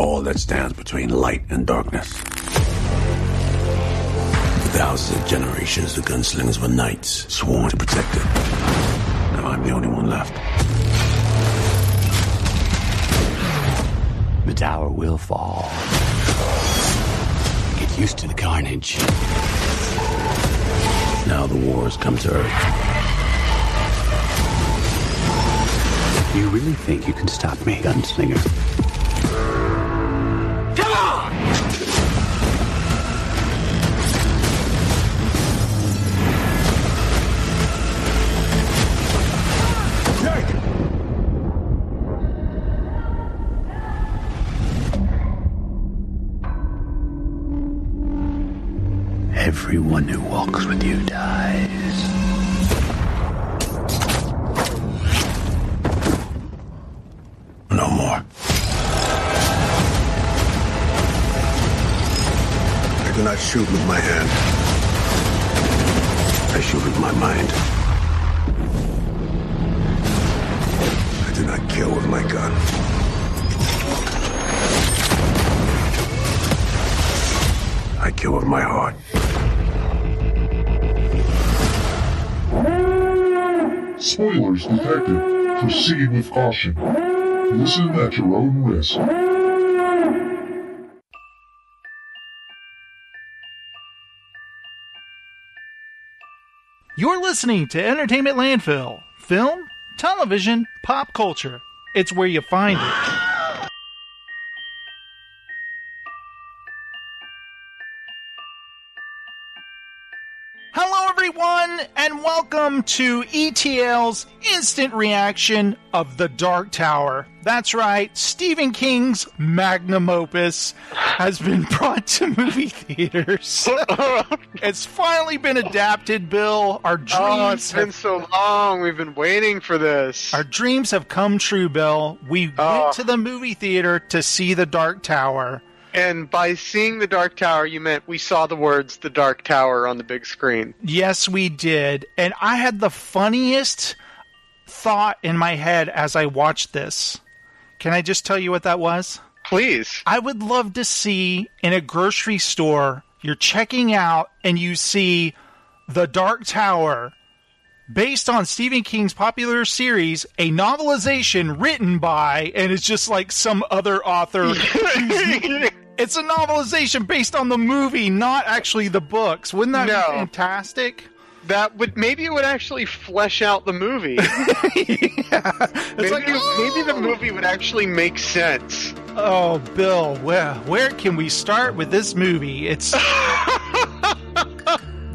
all that stands between light and darkness. For thousands of generations, the gunslingers were knights, sworn to protect it. Now I'm the only one left. The tower will fall. Get used to the carnage. Now the wars come to Earth. You really think you can stop me, gunslinger? Everyone who walks with you dies. No more. I do not shoot with my hand. I shoot with my mind. I do not kill with my gun. I kill with my heart. Spoilers detected. Proceed with caution. Listen at your own risk. You're listening to Entertainment Landfill. Film, television, pop culture. It's where you find it. Everyone, and welcome to ETL's instant reaction of The Dark Tower. That's right, Stephen King's magnum opus has been brought to movie theaters. it's finally been adapted, Bill. Our dreams Oh, it's been have, so long. We've been waiting for this. our dreams have come true, Bill. We Oh. went to the movie theater to see The Dark Tower. And by seeing the Dark Tower, you meant we saw the words "the Dark Tower" on the big screen. Yes, we did. And I had the funniest thought in my head as I watched this. Can I just tell you what that was? Please. I would love to see in a grocery store, you're checking out and you see The Dark Tower based on Stephen King's popular series, a novelization written by, and it's just like some other author. it's a novelization based on the movie, not actually the books. Wouldn't that No. be fantastic? That would maybe it would actually flesh out the movie. It's maybe, like, maybe the movie would actually make sense. Oh, Bill, where where can we start with this movie? It's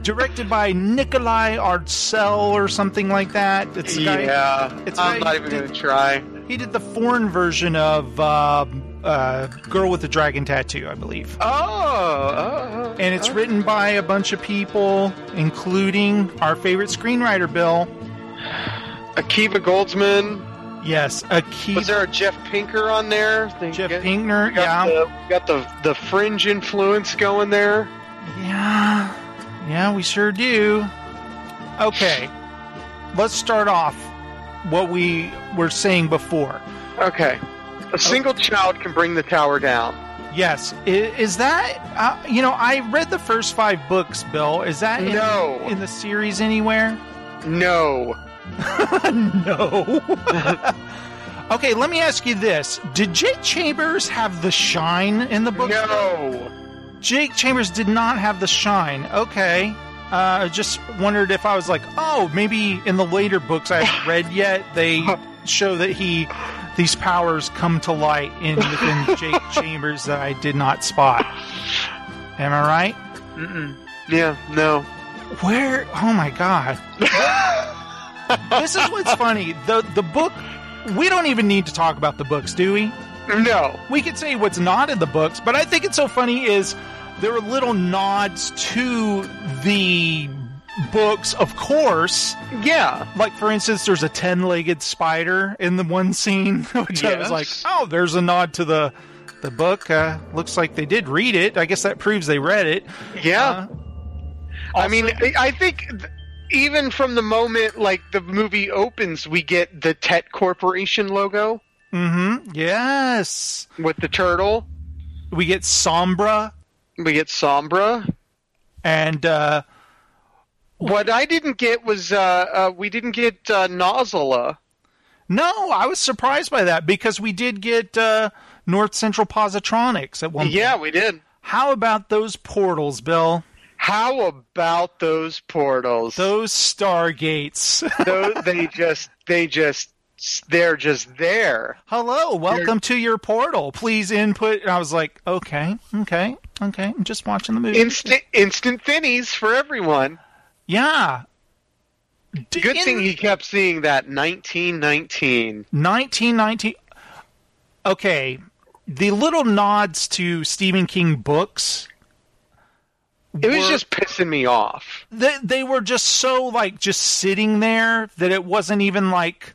directed by Nikolaj Arcel or something like that. It's guy, yeah, it's I'm not even going to try. He did the foreign version of uh, uh, Girl with the Dragon Tattoo, I believe. Oh, oh, And it's oh. written by a bunch of people, including our favorite screenwriter, Bill. Akiva Goldsman. Yes, Akiva Was there a Jeff Pinker on there? They Jeff get- Pinkner. got Yeah, the, got the the fringe influence going there. yeah, yeah. We sure do. Okay, let's start off what we were saying before. Okay, a single child can bring the tower down. Yes, is that uh, you know? I read the first five books, Bill. Is that in, No. in the series anywhere? No. no. okay, let me ask you this: Did Jake Chambers have the shine in the book? No. Jake Chambers did not have the shine. Okay. Uh, I just wondered if I was like, oh, maybe in the later books I haven't read yet, they show that he these powers come to light in within Jake Chambers that I did not spot. Am I right? Mm-mm. Yeah. No. Where? Oh my god! this is what's funny. the The book. We don't even need to talk about the books, do we? No. we could say what's not in the books, but I think it's so funny is there are little nods to the books, of course. Yeah. Like for instance, there's a ten-legged spider in the one scene, which I was like, oh, there's a nod to the the book. Uh, looks like they did read it. I guess that proves they read it. Yeah. Uh, I mean, I- I think th- even from the moment like the movie opens, we get the Tet Corporation logo mm-hmm. Yes. with the turtle. we get Sombra, We get Sombra. and uh, What I didn't get was uh, uh, we didn't get uh, Nozzle. no, I was surprised by that because we did get uh, North Central Positronics at one. Point. Yeah, point. we did. How about those portals, Bill? How about those portals? Those stargates. Those, they just, they just, they're just there. Hello, welcome to your portal. Please input. And I was like, okay, okay, okay. I'm just watching the movie. Instant, instant finnies for everyone. yeah. D- Good in thing he kept seeing that 1919. 1919. Okay, the little nods to Stephen King books. It was were- just pissing me off. they, they were just so like just sitting there that it wasn't even like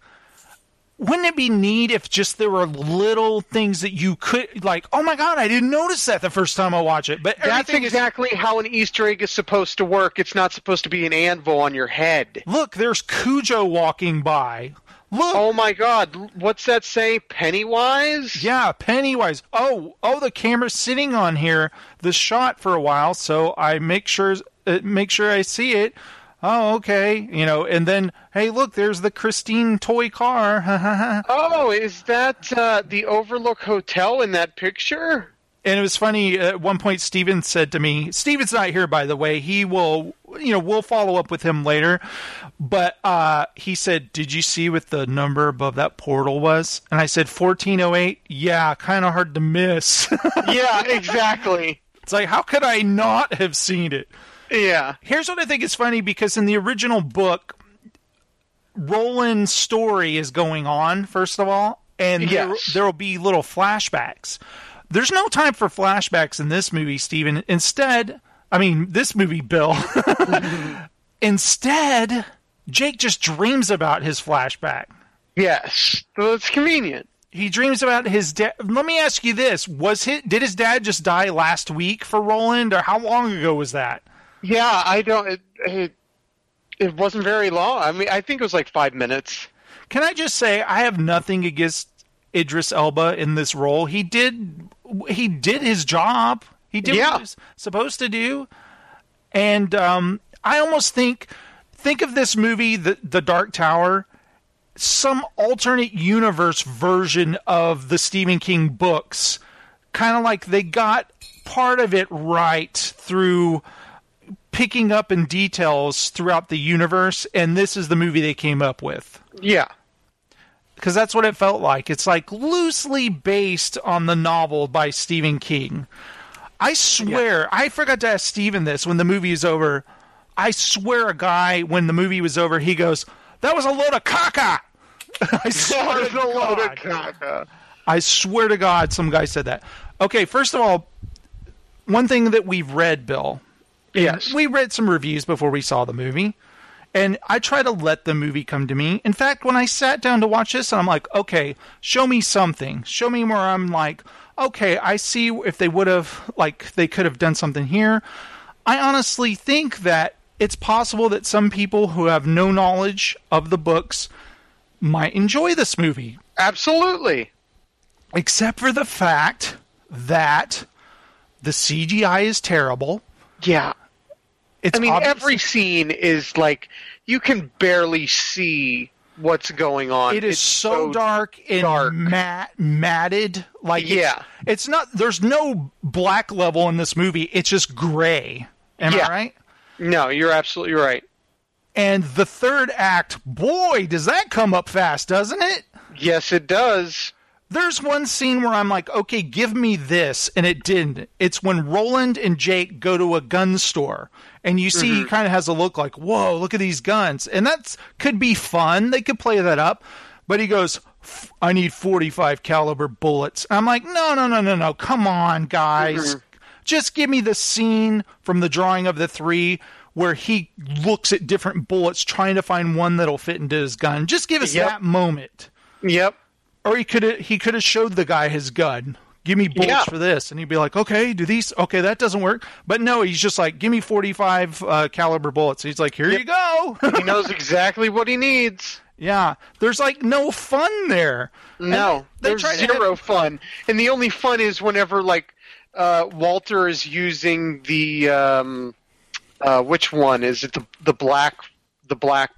wouldn't it be neat if just there were little things that you could like oh my god i didn't notice that the first time i watch it but That's everything is exactly how an Easter egg is supposed to work. It's not supposed to be an anvil on your head. look there's cujo walking by look Oh my god, what's that say? Pennywise? yeah pennywise oh oh the camera's sitting on here the shot for a while so i make sure uh, make sure i see it oh okay you know and then hey look there's the christine toy car Oh, is that uh, the Overlook Hotel in that picture? And it was funny. At one point, Steven said to me, "Steven's not here, by the way. He will, you know, we'll follow up with him later." But uh, he said, "Did you see what the number above that portal was?" And I said, "1408." Yeah, kind of hard to miss. yeah, exactly. it's like, how could I not have seen it? Yeah. Here's what I think is funny because in the original book, Roland's story is going on, first of all, and there, Yes. there will be little flashbacks. There's no time for flashbacks in this movie, Steven. Instead, I mean, this movie, Bill. Instead, Jake just dreams about his flashback. Yes. Well, it's convenient. He dreams about his dad. Let me ask you this: Was his, did his dad just die last week for Roland, or how long ago was that? Yeah, I don't. It, it, it wasn't very long. I mean, I think it was like five minutes. Can I just say I have nothing against Idris Elba in this role. He did he did his job. He did what he was supposed to do. And um, I almost think think of this movie, The The Dark Tower, some alternate universe version of the Stephen King books. Kind of like they got part of it right through picking up in details throughout the universe, and this is the movie they came up with Yeah. because that's what it felt like. It's like loosely based on the novel by Stephen King. I swear, I forgot to ask Stephen this when the movie is over. I swear, a guy when the movie was over, he goes, "That was a load of caca." I swear to That was a load of God. caca. I swear to God, some guy said that. Okay, first of all, one thing that we've read, Bill. Yes. We read some reviews before we saw the movie, and I try to let the movie come to me. In fact, when I sat down to watch this, I'm like, okay, show me something. Show me where I'm like, okay, I see if they would have, like, they could have done something here. I honestly think that it's possible that some people who have no knowledge of the books might enjoy this movie Absolutely. except for the fact that the CGI is terrible. Yeah. It's I mean, obvious- every scene is like you can barely see what's going on. it is It's so, dark and dark. mat matted. Like it's- Yeah. it's, not. There's no black level in this movie. It's just gray. Am Yeah. I right? No, you're absolutely right. And the third act, boy, does that come up fast, doesn't it? Yes, it does. There's one scene where I'm like, okay, give me this, and it didn't. It's when Roland and Jake go to a gun store, and you see he mm-hmm. kind of has a look like, whoa, look at these guns, and that's could be fun. They could play that up, but he goes, "F- I need 45 caliber bullets. I'm like, no, no, no, no, no, come on, guys, mm-hmm. just give me the scene from the drawing of the three. Where he looks at different bullets, trying to find one that'll fit into his gun. Just give us Yep. that moment Yep. Or he could have he could have showed the guy his gun. Give me bullets Yeah. for this, and he'd be like, "Okay, do these? Okay, that doesn't work." But no, he's just like, "Give me forty-five uh, caliber bullets." He's like, "Here you go." He knows exactly what he needs. yeah, there's like no fun there. No, there's zero fun. And the only fun is whenever like uh, Walter is using the um, uh, which one is it? The the black the black.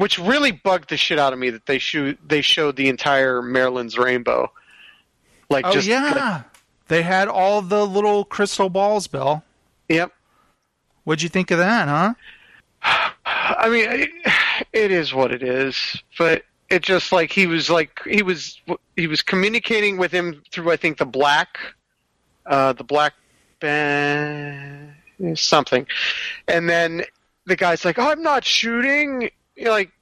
Which really bugged the shit out of me that they shoot they showed the entire Maerlyn's rainbow. Like Oh just yeah, they had all the little crystal balls, Bill. yep. What'd you think of that, huh? I mean, it, it is what it is, but it just like he was like he was he was communicating with him through I think the black, uh, the black band something, and then the guy's like, "Oh, I'm not shooting." You know, like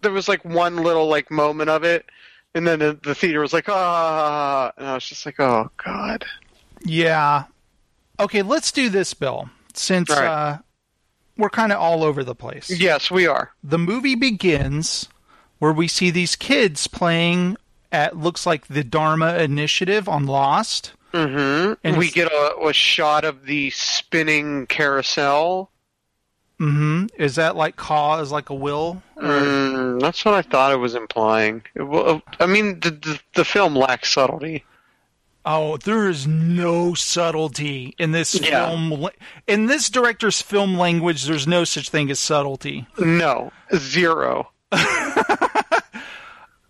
there was like one little like moment of it, and then the, the theater was like, "Ah," and I was just like, "Oh God." Yeah. Okay, let's do this, Bill. Since right. uh, we're kind of all over the place. Yes, we are. the movie begins where we see these kids playing at looks like the Dharma Initiative on Lost. hmm And we get a, a shot of the spinning carousel. Hmm Is that like cause like a will? Mm, that's what I thought it was implying. It, well, I mean, the, the the film lacks subtlety. Oh, there is no subtlety in this Yeah. film. In this director's film language, there's no such thing as subtlety. No, zero.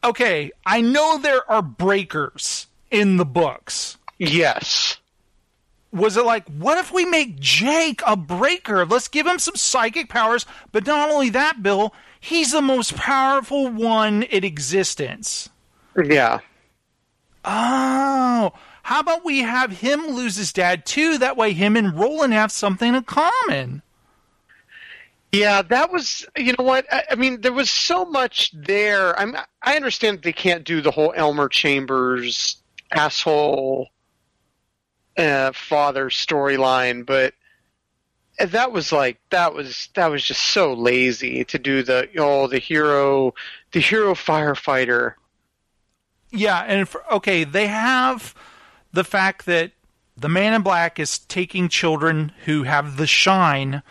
Okay, I know there are breakers in the books. Yes. Was it like, what if we make Jake a breaker? Let's give him some psychic powers. But not only that, Bill, he's the most powerful one in existence. Yeah. Oh, how about we have him lose his dad too? That way, him and Roland have something in common. Yeah, that was. You know what? I, I mean, there was so much there. I'm. I understand they can't do the whole Elmer Chambers asshole uh, father storyline, but that was like that was that was just so lazy to do the oh the hero the hero firefighter. Yeah, and for, okay, they have the fact that the Man in Black is taking children who have the shine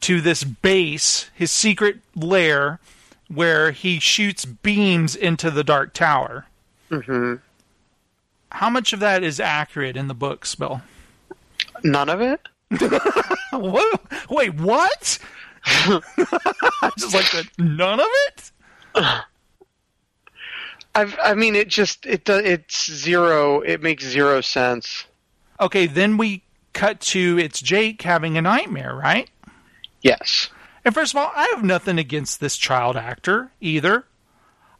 to this base, his secret lair, where he shoots beams into the Dark Tower. hmm How much of that is accurate in the books, Bill? None of it. What? Wait, what? Just like that. None of it. I've, I mean, it just it it's zero. It makes zero sense. Okay, then we cut to it's Jake having a nightmare, right? Yes. And first of all, I have nothing against this child actor either.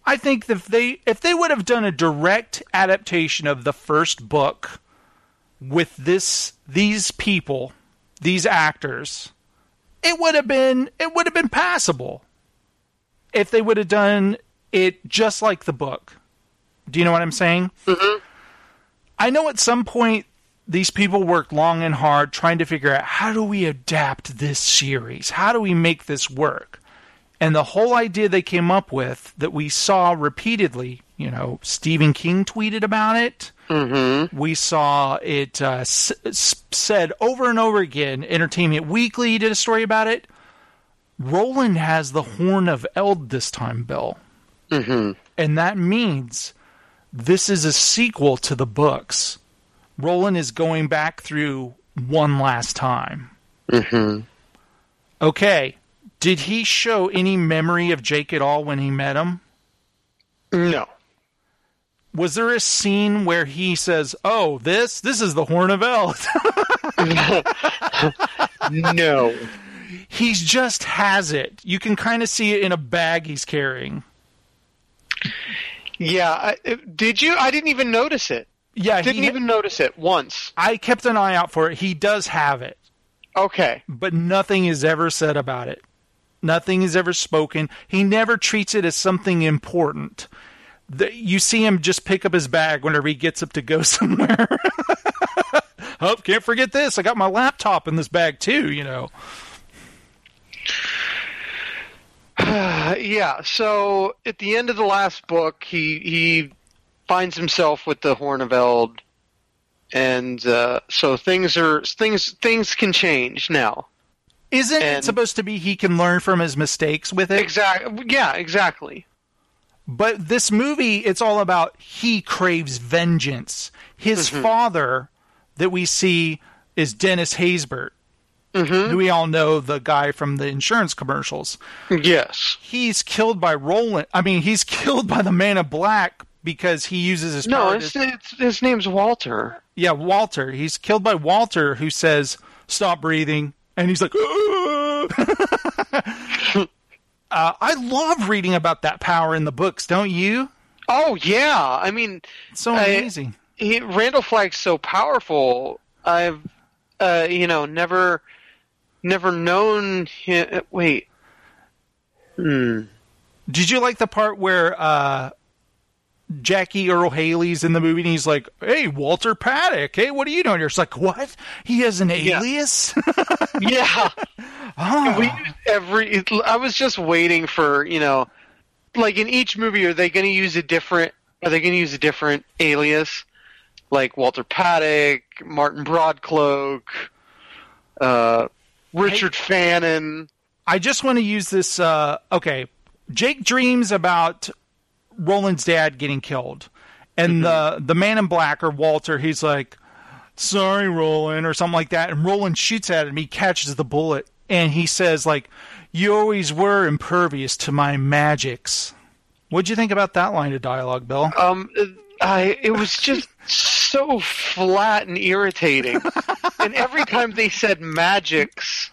I think if they if they would have done a direct adaptation of the first book with this these people, these actors, it would have been it would have been passable. If they would have done it just like the book. Do you know what I'm saying? Mm-hmm. I know at some point these people worked long and hard trying to figure out how do we adapt this series? How do we make this work? And the whole idea they came up with that we saw repeatedly, you know, Stephen King tweeted about it. Mm-hmm. We saw it uh, s- said over and over again. Entertainment Weekly did a story about it. Roland has the Horn of Eld this time, Bill. Mm-hmm. And that means this is a sequel to the books. Roland is going back through one last time. Mm-hmm. Okay. Did he show any memory of Jake at all when he met him? No. Was there a scene where he says, "Oh, this this is the Horn of Eld"? No. he just has it. You can kind of see it in a bag he's carrying. Yeah. I, did you? I didn't even notice it. Yeah, Didn't he, even notice it once. I kept an eye out for it. He does have it. Okay. but nothing is ever said about it. Nothing is ever spoken. He never treats it as something important. The, you see him just pick up his bag whenever he gets up to go somewhere. oh, can't forget this. I got my laptop in this bag too, you know. Yeah. So at the end of the last book, he he finds himself with the Horn of Eld, and uh, so things are things things can change now. Isn't it supposed to be he can learn from his mistakes with it? Exactly. Yeah. Exactly. But this movie, it's all about he craves vengeance. His mm-hmm. father, that we see is Dennis Haysbert. Who we all know the guy from the insurance commercials. Yes. He's killed by Roland. I mean, he's killed by the Man in Black because he uses his No, it's, to- it's, his name's Walter. yeah, Walter. He's killed by Walter, who says, "Stop breathing," and he's like, uh, "I love reading about that power in the books, don't you? Oh yeah, I mean, It's so I- amazing." he, Randall Flagg's so powerful. I've, uh, you know, never, never known him. Wait, hmm. Did you like the part where uh, Jackie Earle Haley's in the movie and he's like, "Hey, Walter Padick. Hey, what are you doing here?" It's like, "What? He has an Yeah. alias?" Yeah, oh. we every. I was just waiting for you know, like in each movie, are they going to use a different? Are they going to use a different alias, like Walter Padick, Martin Broadcloak, uh, Richard Fannin? I just want to use this. Uh, okay, Jake dreams about Roland's dad getting killed, and the the man in black or Walter, he's like, "Sorry, Roland," or something like that, and Roland shoots at him. He catches the bullet, and he says, "Like, you always were impervious to my magics." What'd you think about that line of dialogue, Bill? Um, I it was just so flat and irritating, and every time they said magics,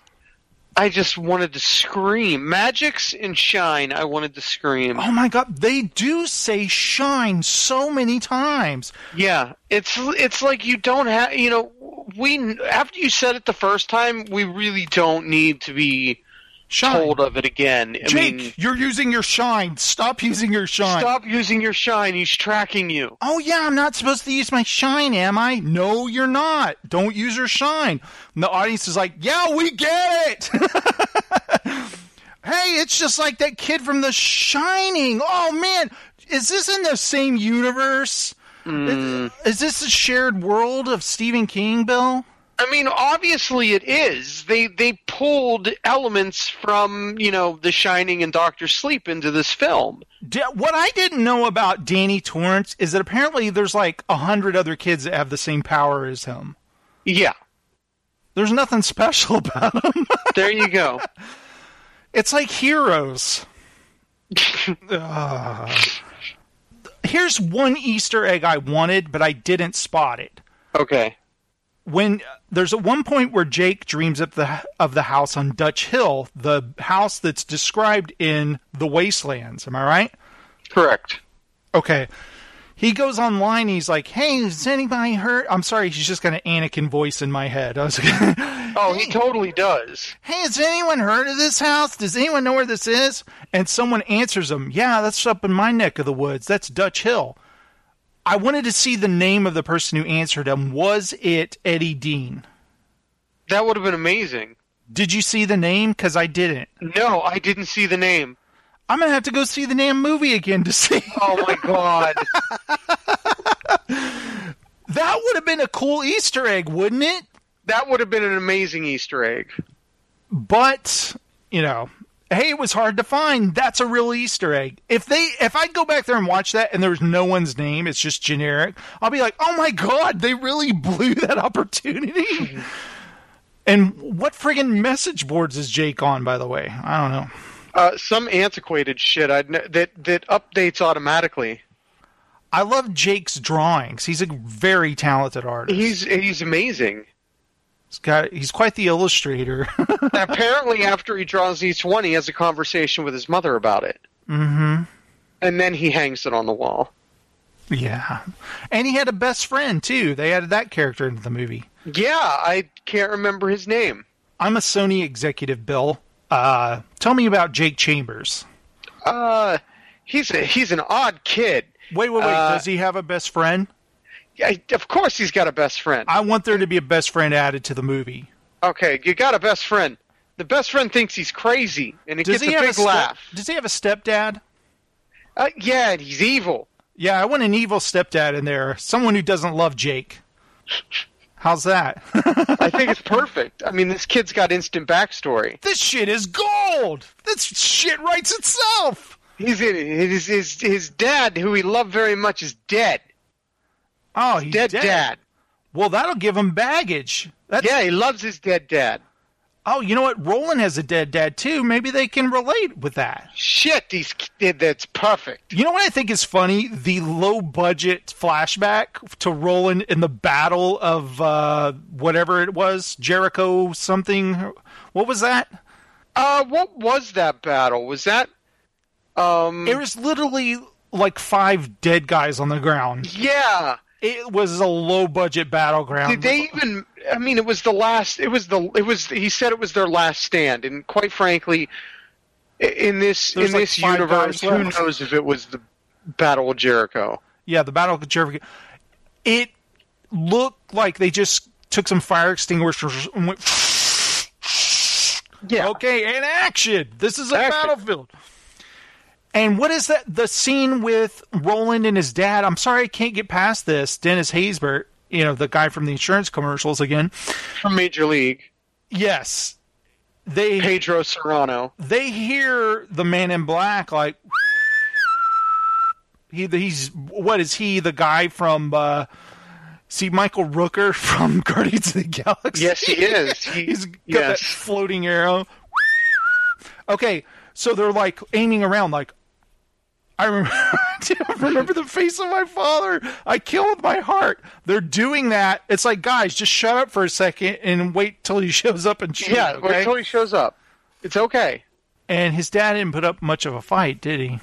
I just wanted to scream. Magics and shine, I wanted to scream. Oh my god, they do say shine so many times. Yeah, it's it's like you don't have you know we after you said it the first time, we really don't need to be Shine. told of it again. I Jake, mean, you're using your shine. Stop using your shine. stop using your shine. He's tracking you. Oh yeah, I'm not supposed to use my shine, am I? No, you're not. Don't use your shine. And the audience is like, yeah, we get it. hey, it's just like that kid from The Shining. Oh man, is this in the same universe? Is, is this a shared world of Stephen King, Bill? I mean, obviously it is. They they pulled elements from you know The Shining and Doctor Sleep into this film. D- what I didn't know about Danny Torrance is that apparently there's like a hundred other kids that have the same power as him. Yeah, There's nothing special about him. there you go. It's like heroes. Ugh. Here's one Easter egg I wanted, but I didn't spot it. okay. When there's at one point where Jake dreams of the of the house on Dutch Hill, the house that's described in The Wastelands. Am I right? Correct. Okay. He goes online. He's like, "Hey, is anybody hurt?" I'm sorry. He's just got an Anakin voice in my head. I was like, Oh, he totally does. hey, has anyone heard of this house? Does anyone know where this is? And someone answers him, yeah, that's up in my neck of the woods. That's Dutch Hill. I wanted to see the name of the person who answered him. Was it Eddie Dean? That would have been amazing. Did you see the name? Because I didn't. No, I didn't see the name. I'm going to have to go see the damn movie again to see. Oh my god. that would have been a cool Easter egg, wouldn't it? that would have been an amazing Easter egg. but you know hey it was hard to find. That's a real easter egg. If they if i go back there and watch that and there's no one's name it's just generic i'll be like oh my god they really blew that opportunity. And what friggin message boards is jake on by the way? I don't know. Uh, some antiquated shit. I'd ne- that that updates automatically. i love jake's drawings. He's a very talented artist. He's he's amazing. He's got he's quite the illustrator Apparently, after he draws each one, he has a conversation with his mother about it. Mm-hmm. And then he hangs it on the wall. yeah and he had a best friend too they added that character into the movie Yeah, I can't remember his name. I'm a Sony executive, Bill. Uh, tell me about Jake Chambers. Uh, he's a, he's an odd kid. Wait, wait, wait. Uh, Does he have a best friend? Yeah, of course, he's got a best friend. I want there to be a best friend added to the movie. Okay, you got a best friend. The best friend thinks he's crazy, and it Does gets he a big a step- laugh. Does he have a stepdad? Uh, yeah, and he's evil. Yeah, I want an evil stepdad in there. Someone who doesn't love Jake. How's that? I think it's perfect. I mean, this kid's got instant backstory. this shit is gold. This shit writes itself. He's in his his his dad, who he loved very much, is dead. Oh, he's Dead, dad. Well, that'll give him baggage. That's, Yeah, he loves his dead dad. Oh, you know what? Roland has a dead dad too. Maybe they can relate with that. Shit, he's that's perfect. You know what I think is funny? The low budget flashback to Roland in the battle of uh, whatever it was, Jericho something. What was that? Uh, what was that battle? Was that um? It was literally like five dead guys on the ground. yeah. It was a low budget battleground. Did they even? I mean, it was the last. It was the. It was. He said it was their last stand, and quite frankly, in this There's in like this universe, who knows if it was the Battle of Jericho? Yeah, the Battle of Jericho. It looked like they just took some fire extinguishers and went. Yeah. Okay, in action. This is a Action. battlefield. And what is that? The scene with Roland and his dad. I'm sorry, I can't get past this. Dennis Haysbert, you know, the guy from the insurance commercials again. From Major League, Yes, they Pedro Cerrano. they hear the man in black like he he's what is he the guy from uh see Michael Rooker from Guardians of the Galaxy Yes, he is. He- he's got yes. that floating arrow okay so they're like aiming around like I remember, I remember the face of my father. I kill with my heart. They're doing that. It's like, guys, just shut up for a second and wait till he shows up and shoot. Yeah, okay? until he shows up, it's okay. And his dad didn't put up much of a fight, did he?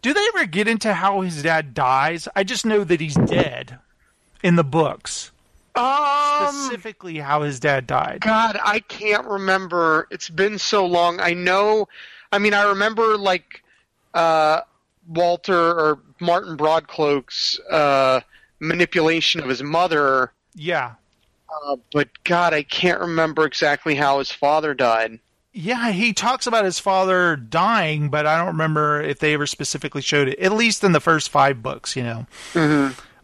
Do they ever get into how his dad dies? I just know that he's dead in the books. Um, Specifically, how his dad died. God, I can't remember. It's been so long. I know. I mean, I remember like uh, Walter or Martin Broadcloak's uh, manipulation of his mother, Yeah. uh, but God, I can't remember exactly how his father died. Yeah, he talks about his father dying, but I don't remember if they ever specifically showed it. At least in the first five books, you know.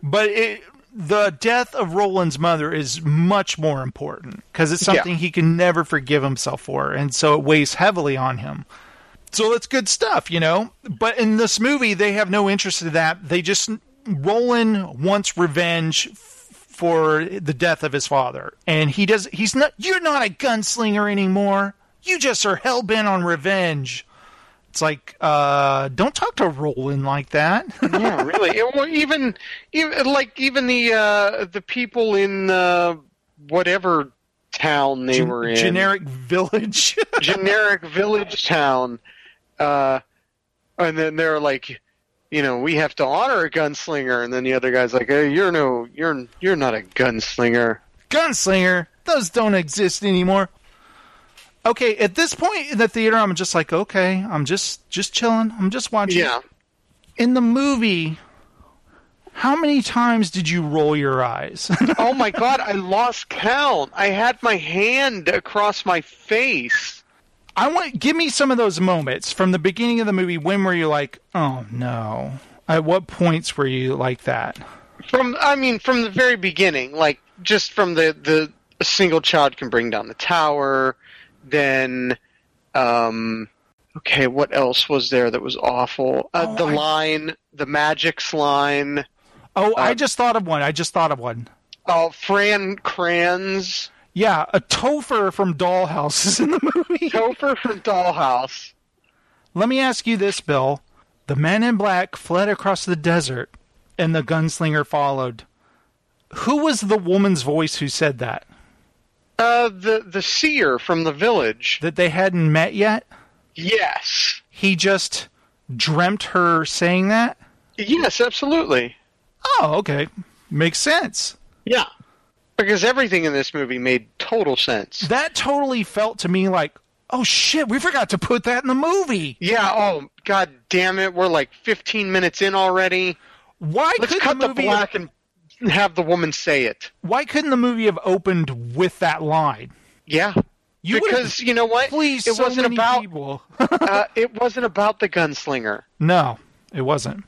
But it, the death of Roland's mother is much more important because it's Yeah. something he can never forgive himself for, and so it weighs heavily on him. So it's good stuff, you know. But in this movie, they have no interest in that. They just Roland wants revenge f- for the death of his father, and he does. He's not. You're not a gunslinger anymore. You just are hell bent on revenge. It's like, uh, don't talk to Roland like that. yeah, really. It- well, even, even like even the uh, the people in uh, whatever town they Gen- were in, generic village. generic village town, uh, and then they're like, you know, we have to honor a gunslinger, and then the other guy's like, hey, you're no, you're you're not a gunslinger. gunslinger. Those don't exist anymore. Okay, at this point in the theater, I'm just like, okay, I'm just just chilling. I'm just watching. Yeah. In the movie, how many times did you roll your eyes? oh my god, I lost count. I had my hand across my face. I want give me some of those moments from the beginning of the movie. When were you like, oh no? At what points were you like that? From I mean, from the very beginning, like just from the the a single child can bring down the tower. Then, um, okay, what else was there that was awful? Uh, Oh, the I- line, the magic's line. Oh, I Uh, just thought of one. I just thought of one. Oh, Fran Kranz, Yeah, a Topher from Dollhouse is in the movie. Topher from Dollhouse. Let me ask you this, Bill. The man in black fled across the desert, and the gunslinger followed. Who was the woman's voice who said that? Uh, the the seer from the village. That they hadn't met yet? Yes, He just dreamt her saying that? yes, absolutely. Oh, okay. Makes sense. Yeah, because everything in this movie made total sense. That totally felt to me like, oh shit, we forgot to put that in the movie. Yeah. Oh, god damn it! We're like 15 minutes in already. Why Let's couldn't cut the the movie black and have the woman say it. why couldn't the movie have opened with that line? Yeah. You because you know what? Please, it so wasn't about people. uh, it wasn't about the gunslinger. No, it wasn't.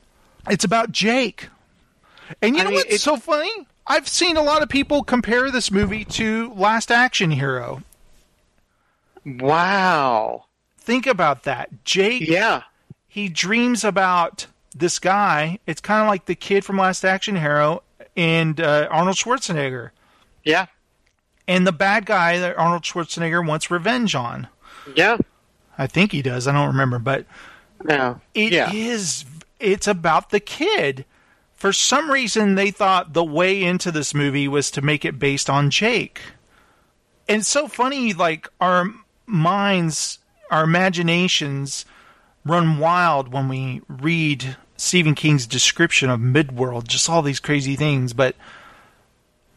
It's about Jake. And you I know mean, what's it- so funny? I've seen a lot of people compare this movie to Last Action Hero. Wow. Think about that. Jake, Yeah. he dreams about this guy. It's kind of like the kid from Last Action Hero and uh, Arnold Schwarzenegger. Yeah. And the bad guy that Arnold Schwarzenegger wants revenge on. Yeah. I think he does. I don't remember, but Yeah. it yeah. is- It's about the kid. For some reason, they thought the way into this movie was to make it based on Jake. And it's so funny, like our minds, our imaginations run wild when we read Stephen King's description of Midworld, just all these crazy things. But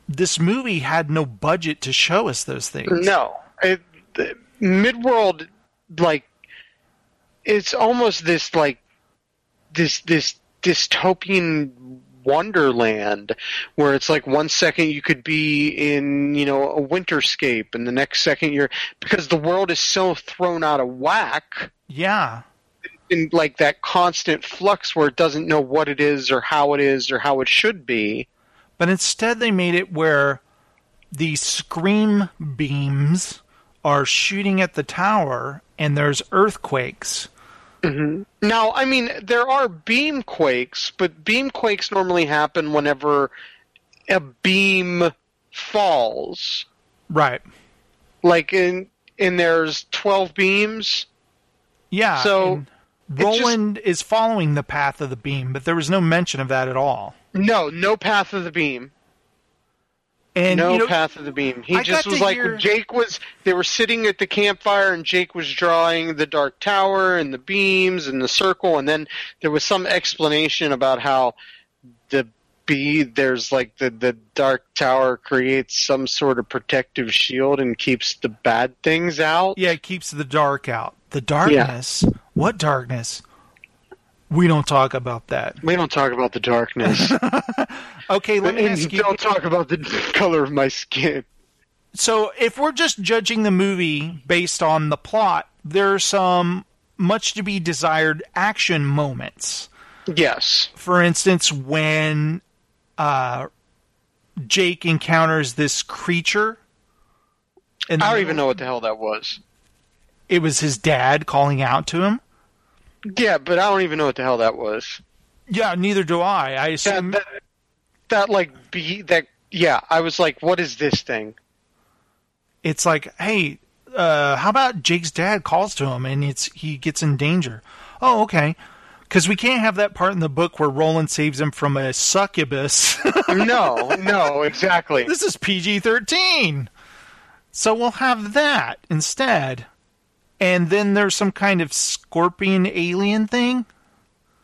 this movie had no budget to show us those things. No, it, Midworld, like, it's almost this like this this dystopian wonderland where it's like one second you could be in you know a winterscape and the next second you're because the world is so thrown out of whack Yeah. in like that constant flux where it doesn't know what it is or how it is or how it should be But instead, they made it where the scream beams are shooting at the tower and there's earthquakes. Mm-hmm. Now, I mean, there are beam quakes, but beam quakes normally happen whenever a beam falls. Right. Like in in there's twelve beams. Yeah. So, and it just- Roland is following the path of the beam, but there was no mention of that at all. No, no path of the beam. And no you know, path of the beam. He I just was like hear- Jake was. They were sitting at the campfire, and Jake was drawing the dark tower and the beams and the circle, and then there was some explanation about how the be there's like the the dark tower creates some sort of protective shield and keeps the bad things out. yeah, it keeps the dark out. The darkness. What darkness? We don't talk about that. We don't talk about the darkness. Okay, let me ask you. don't talk about the color of my skin. so if we're just judging the movie based on the plot, there are some much to be desired action moments. Yes. For instance, when uh, Jake encounters this creature, and I don't even know what the hell that was. it was his dad calling out to him. Yeah, but I don't even know what the hell that was. Yeah, neither do I. I assume that, that like be that yeah, I was like, what is this thing? it's like, hey, uh, how about Jake's dad calls to him and it's he gets in danger? Oh, okay. Because we can't have that part in the book where Roland saves him from a succubus. no, no, exactly. this is PG 13. So we'll have that instead. And then there's some kind of scorpion alien thing.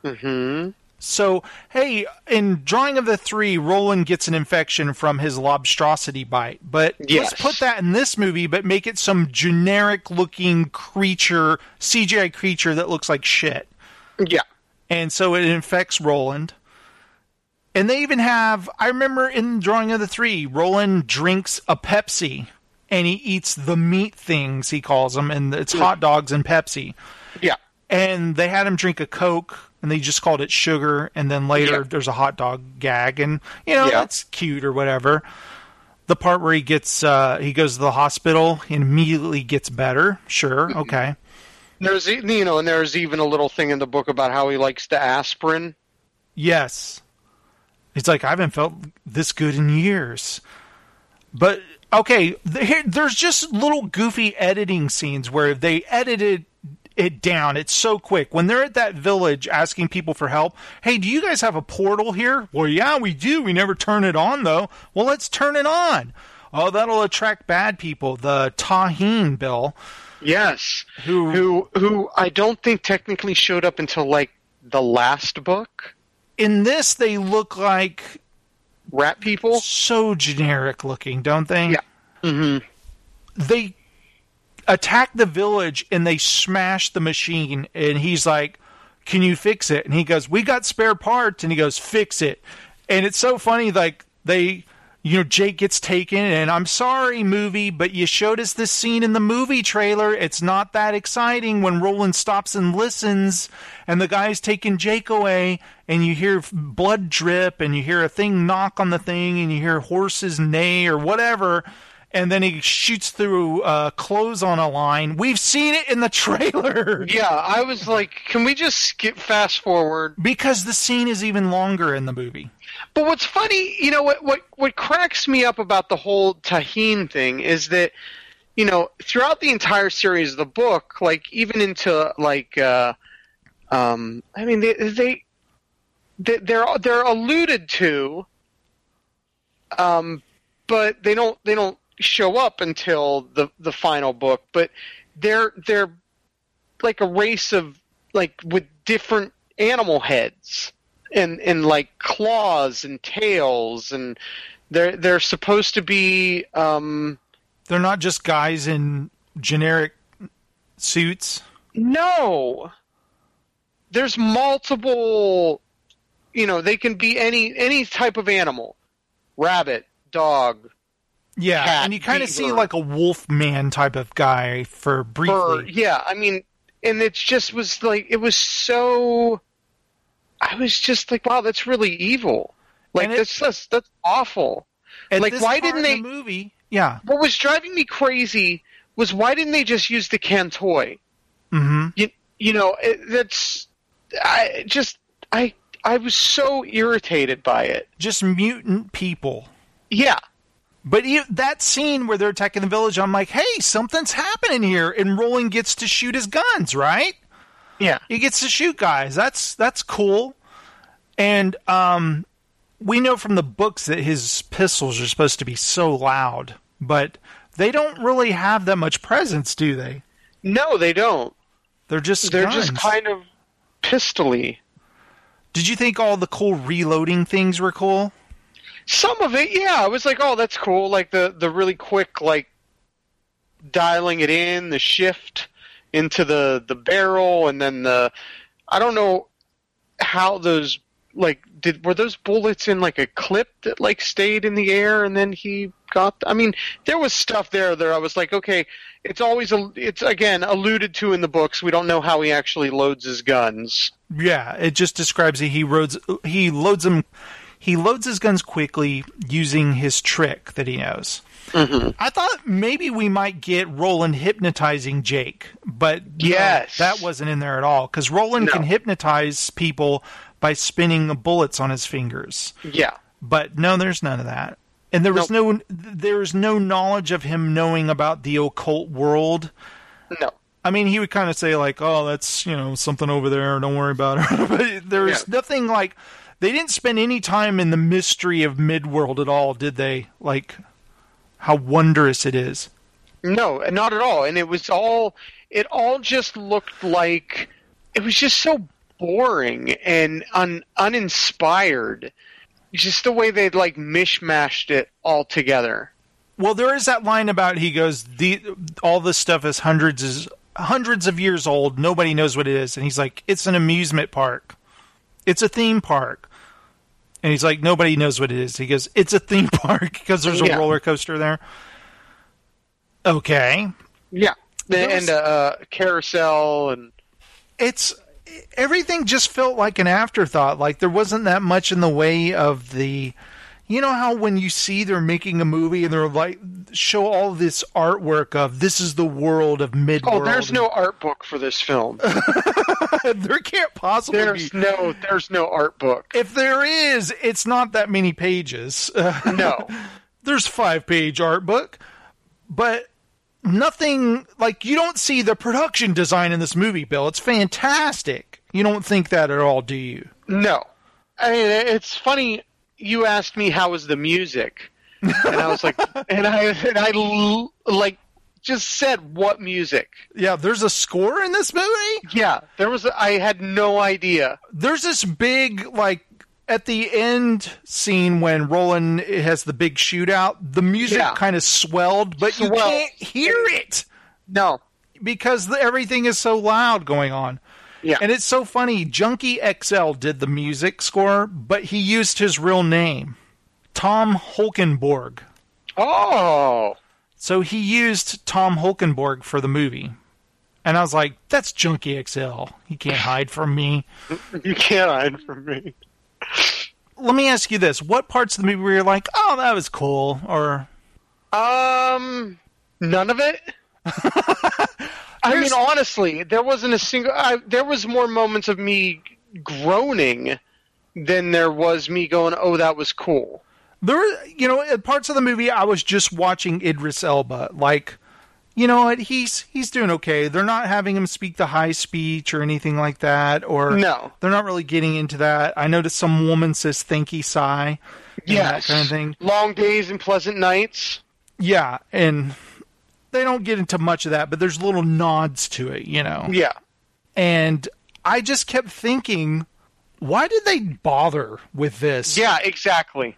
hmm So, hey, in Drawing of the Three, Roland gets an infection from his lobstrosity bite. But Yes. let's put that in this movie, but make it some generic looking creature, CGI creature that looks like shit. Yeah. And so it infects Roland. And they even have, I remember in Drawing of the Three, Roland drinks a Pepsi and he eats the meat things, he calls them, and it's hmm. hot dogs and Pepsi Yeah. and they had him drink a coke and they just called it sugar and then later Yeah. there's a hot dog gag and you know Yeah. that's cute or whatever the part where he gets uh he goes to the hospital and immediately gets better sure Mm-hmm. okay There's you know, and there's even a little thing in the book about how he likes the aspirin. yes it's like i haven't felt this good in years but okay there's just little goofy editing scenes where they edited it down. It's so quick. When they're at that village asking people for help, hey, do you guys have a portal here? Well, yeah, we do. We never turn it on, though. Well, let's turn it on. Oh, that'll attract bad people. The Taheen Bill. Yes. Who- who who I don't think technically showed up until like the last book. In this, they look like Rat people. so generic looking, don't they? Yeah. hmm they attack the village and they smash the machine. And he's like can you fix it? And he goes we got spare parts. And he goes fix it. And it's so funny like they you know jake gets taken and i'm sorry movie but you showed us this scene in the movie trailer. It's not that exciting when roland stops and listens and the guy's taking jake away and you hear blood drip and you hear a thing knock on the thing and you hear horses neigh or whatever and then he shoots through uh, clothes on a line. We've seen it in the trailer Yeah, I was like, can we just skip fast forward? because the scene is even longer in the movie. But what's funny, you know, what what what cracks me up about the whole Taheen thing is that, you know, throughout the entire series of the book, like even into like, uh, um, I mean, they they they- they're they're alluded to, um, but they don't they don't show up until the the final book. But they're they're like a race of like with different animal heads and and like claws and tails and they're they're supposed to be um They're not just guys in generic suits. no there's multiple you know they can be any any type of animal rabbit dog Yeah, Cat, and you kind of see like a wolf man type of guy for briefly. bird yeah i mean and it just was like it was so i was just like wow that's really evil like it- that's that's that's awful like, why didn't in the they- movie? Yeah, what was driving me crazy was why didn't they just use the Can-Toi? hmm You, you know, it, that's I just I I was so irritated by it. just mutant people. Yeah, But that scene where they're attacking the village, I'm like, hey, something's happening here, and Roland gets to shoot his guns, right? yeah, He gets to shoot guys. That's that's cool. And um, we know from the books that his pistols are supposed to be so loud, but they don't really have that much presence, do they? no, they don't. They're just They're guns. just kind of pistoly. Did you think all the cool reloading things were cool? Some of it, yeah, I was like, oh, that's cool. Like the the really quick like dialing it in, the shift into the the barrel, and then the I don't know how those like did were those bullets in like a clip that like stayed in the air and then he got I mean there was stuff there that I was like okay it's always it's again alluded to in the books we don't know how he actually loads his guns Yeah, it just describes that he loads he loads them he loads his guns quickly using his trick that he knows. Mm-hmm. I thought maybe we might get Roland hypnotizing Jake, but no, Yes. that wasn't in there at all because Roland No. can hypnotize people by spinning bullets on his fingers. yeah But no, there's none of that. And there was no there's no knowledge of him knowing about the occult world. no I mean, he would kind of say like, "Oh, that's you know something over there. Don't worry about it." but there was Yeah. nothing like they didn't spend any time in the mystery of Midworld at all, did they? Like how wondrous it is. No, not at all. And it was all it all just looked like it was just so boring and un, uninspired. Just the way they like mishmashed it all together. Well, there is that line about he goes, "The all this stuff is hundreds is hundreds of years old. Nobody knows what it is." And he's like, "It's an amusement park. It's a theme park." And he's like, "Nobody knows what it is." He goes, "It's a theme park because there's a Yeah. roller coaster there." Okay. Yeah. There was- And uh, carousel and it's everything just felt like an afterthought. Like there wasn't that much in the way of the. You know how when you see they're making a movie and they're like show all this artwork of this is the world of mid. oh, there's no art book for this film. there can't possibly There's be. no there's no art book. If there is, it's not that many pages. No. there's five page art book, but nothing like you don't see the production design in this movie, Bill. It's fantastic. You don't think that at all, do you? No. I mean, it's funny. You asked me how was the music, and I was like, and I and I like just said what music. Yeah, there's a score in this movie. Yeah, there was. A, I had no idea. There's this big like at the end scene when Roland has the big shootout. The music Yeah. kind of swelled, but you can't hear it No. because the, everything is so loud going on. Yeah. And it's so funny. Junkie XL did the music score, but he used his real name, Tom Holkenborg. oh. So he used Tom Holkenborg for the movie. And I was like, that's Junkie XL. He can't hide from me. You can't hide from me. Let me ask you this. What parts of the movie were you like, oh, that was cool? Or, Um, none of it. I mean, honestly, there wasn't a single. I, there was more moments of me groaning than there was me going, "Oh, that was cool." There, were, you know, parts of the movie, I was just watching Idris Elba. Like, you know what? He's he's doing okay. They're not having him speak the high speech or anything like that. Or No. they're not really getting into that. I noticed some woman says "thank you, sai," and that Yes, kind of thing. Long days and pleasant nights. Yeah, and they don't get into much of that, but there's little nods to it, you know. Yeah. And I just kept thinking, why did they bother with this? Yeah, exactly.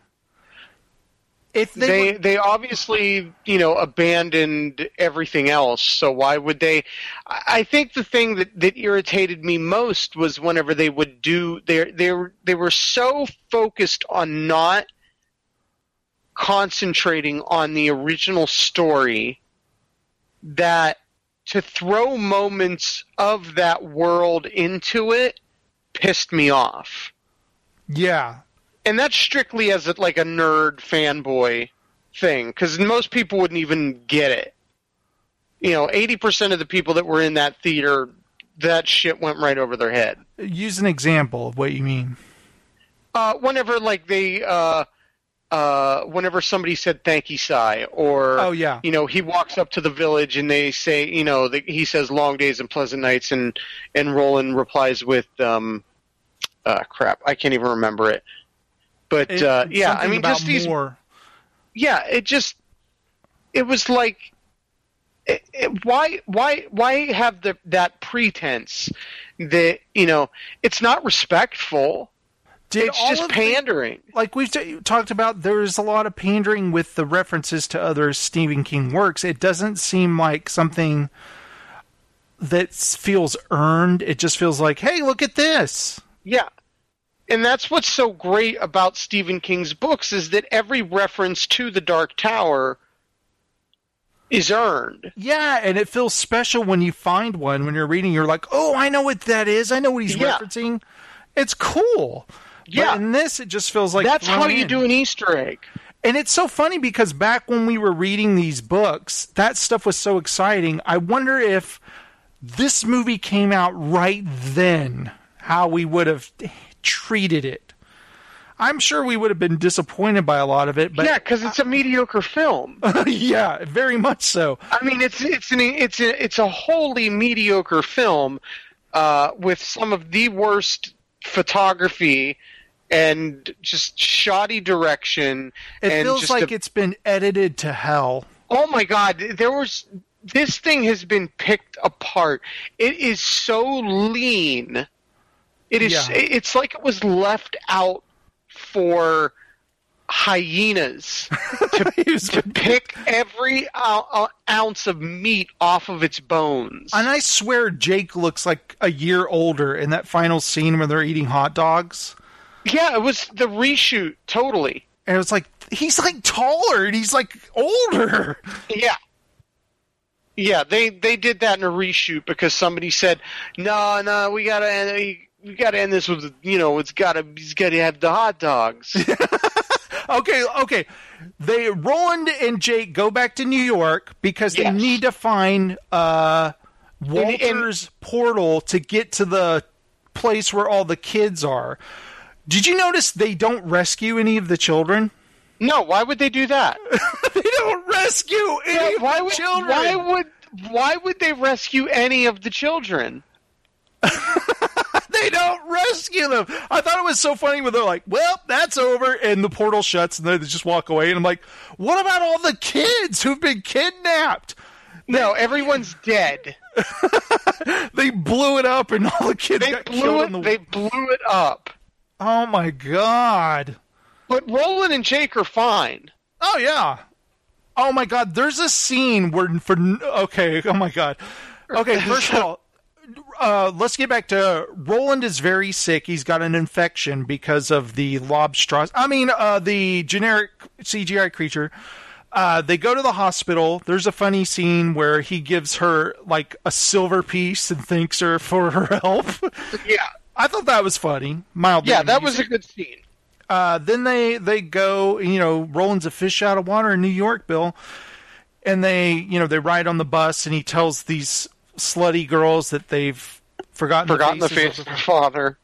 If they, They were- they, obviously you know abandoned everything else. So why would they? I think the thing that, that irritated me most was whenever they would do they they were they were so focused on not concentrating on the original story that to throw moments of that world into it pissed me off yeah, and that's strictly as a, like a nerd fanboy thing because most people wouldn't even get it. You know, eighty percent of the people that were in that theater, that shit went right over their head. use an example of what you mean. Uh, whenever like they, uh, uh, whenever somebody said "thank you, Sai," or Oh, yeah. you know, he walks up to the village and they say, you know, the, he says "long days and pleasant nights," and and Roland replies with, um, uh, crap, I can't even remember it. But It- uh, yeah, I mean, just these more. yeah, it just it was like it, it, why why why have the that pretense that you know it's not respectful. Did it's just of the- pandering. like we've t- talked about, there's a lot of pandering with the references to other Stephen King works. It doesn't seem like something that feels earned. It just feels like, hey, look at this. Yeah. And that's what's so great about Stephen King's books is that every reference to the Dark Tower is earned. Yeah, and it feels special when you find one when you're reading. You're like, oh, I know what that is. I know what he's Yeah. referencing. It's cool. Yeah. But in this, it just feels like That's how you in. do an Easter egg. And it's so funny because back when we were reading these books, that stuff was so exciting. I wonder if this movie came out right then, how we would have treated it. I'm sure we would have been disappointed by a lot of it, but yeah, because it's a mediocre film. yeah, very much so. I mean, it's it's an it's a it's a wholly mediocre film uh, with some of the worst photography and just shoddy direction. It and feels just like a- it's been edited to hell. Oh my god, there was this thing has been picked apart. It is so lean. It is Yeah. it's like it was left out for hyenas to, to pick every ou- ou- ounce of meat off of its bones. And I swear Jake looks like a year older in that final scene when they're eating hot dogs. yeah, it was the reshoot totally. And it was like he's like taller and he's like older. Yeah. Yeah, they they did that in a reshoot because somebody said, "No, no, we gotta uh, we gotta end this with you know it's gotta he's gotta have the hot dogs." Okay, okay. They Roland and Jake go back to New York because they need to find uh and- Walter's portal to get to the place where all the kids are. Did you notice they don't rescue any of the children? no, why would they do that? they don't rescue any of why the would children. why would why would they rescue any of the children? they don't rescue them. I thought it was so funny when they're like, "Well, that's over," and the portal shuts, and they just walk away. And I'm like, "What about all the kids who've been kidnapped? No, everyone's dead. They blew it up, and all the kids They got blew killed it. the." They blew it up. oh my god! But Roland and Jake are fine. Oh yeah! Oh my god! There's a scene where for okay. Oh my god. Okay, first of all. Uh, let's get back to Roland is very sick. He's got an infection because of the lobstros. I mean, uh, the generic CGI creature. Uh, they go to the hospital. There's a funny scene where he gives her like a silver piece and thanks her for her help. Yeah, I thought that was funny. Mildly yeah, that was a good scene. uh, then they they go. You know, Roland's a fish out of water in New York, Bill, and they you know they ride on the bus, and he tells these slutty girls that they've forgotten Forgotten the faces face of- of the father.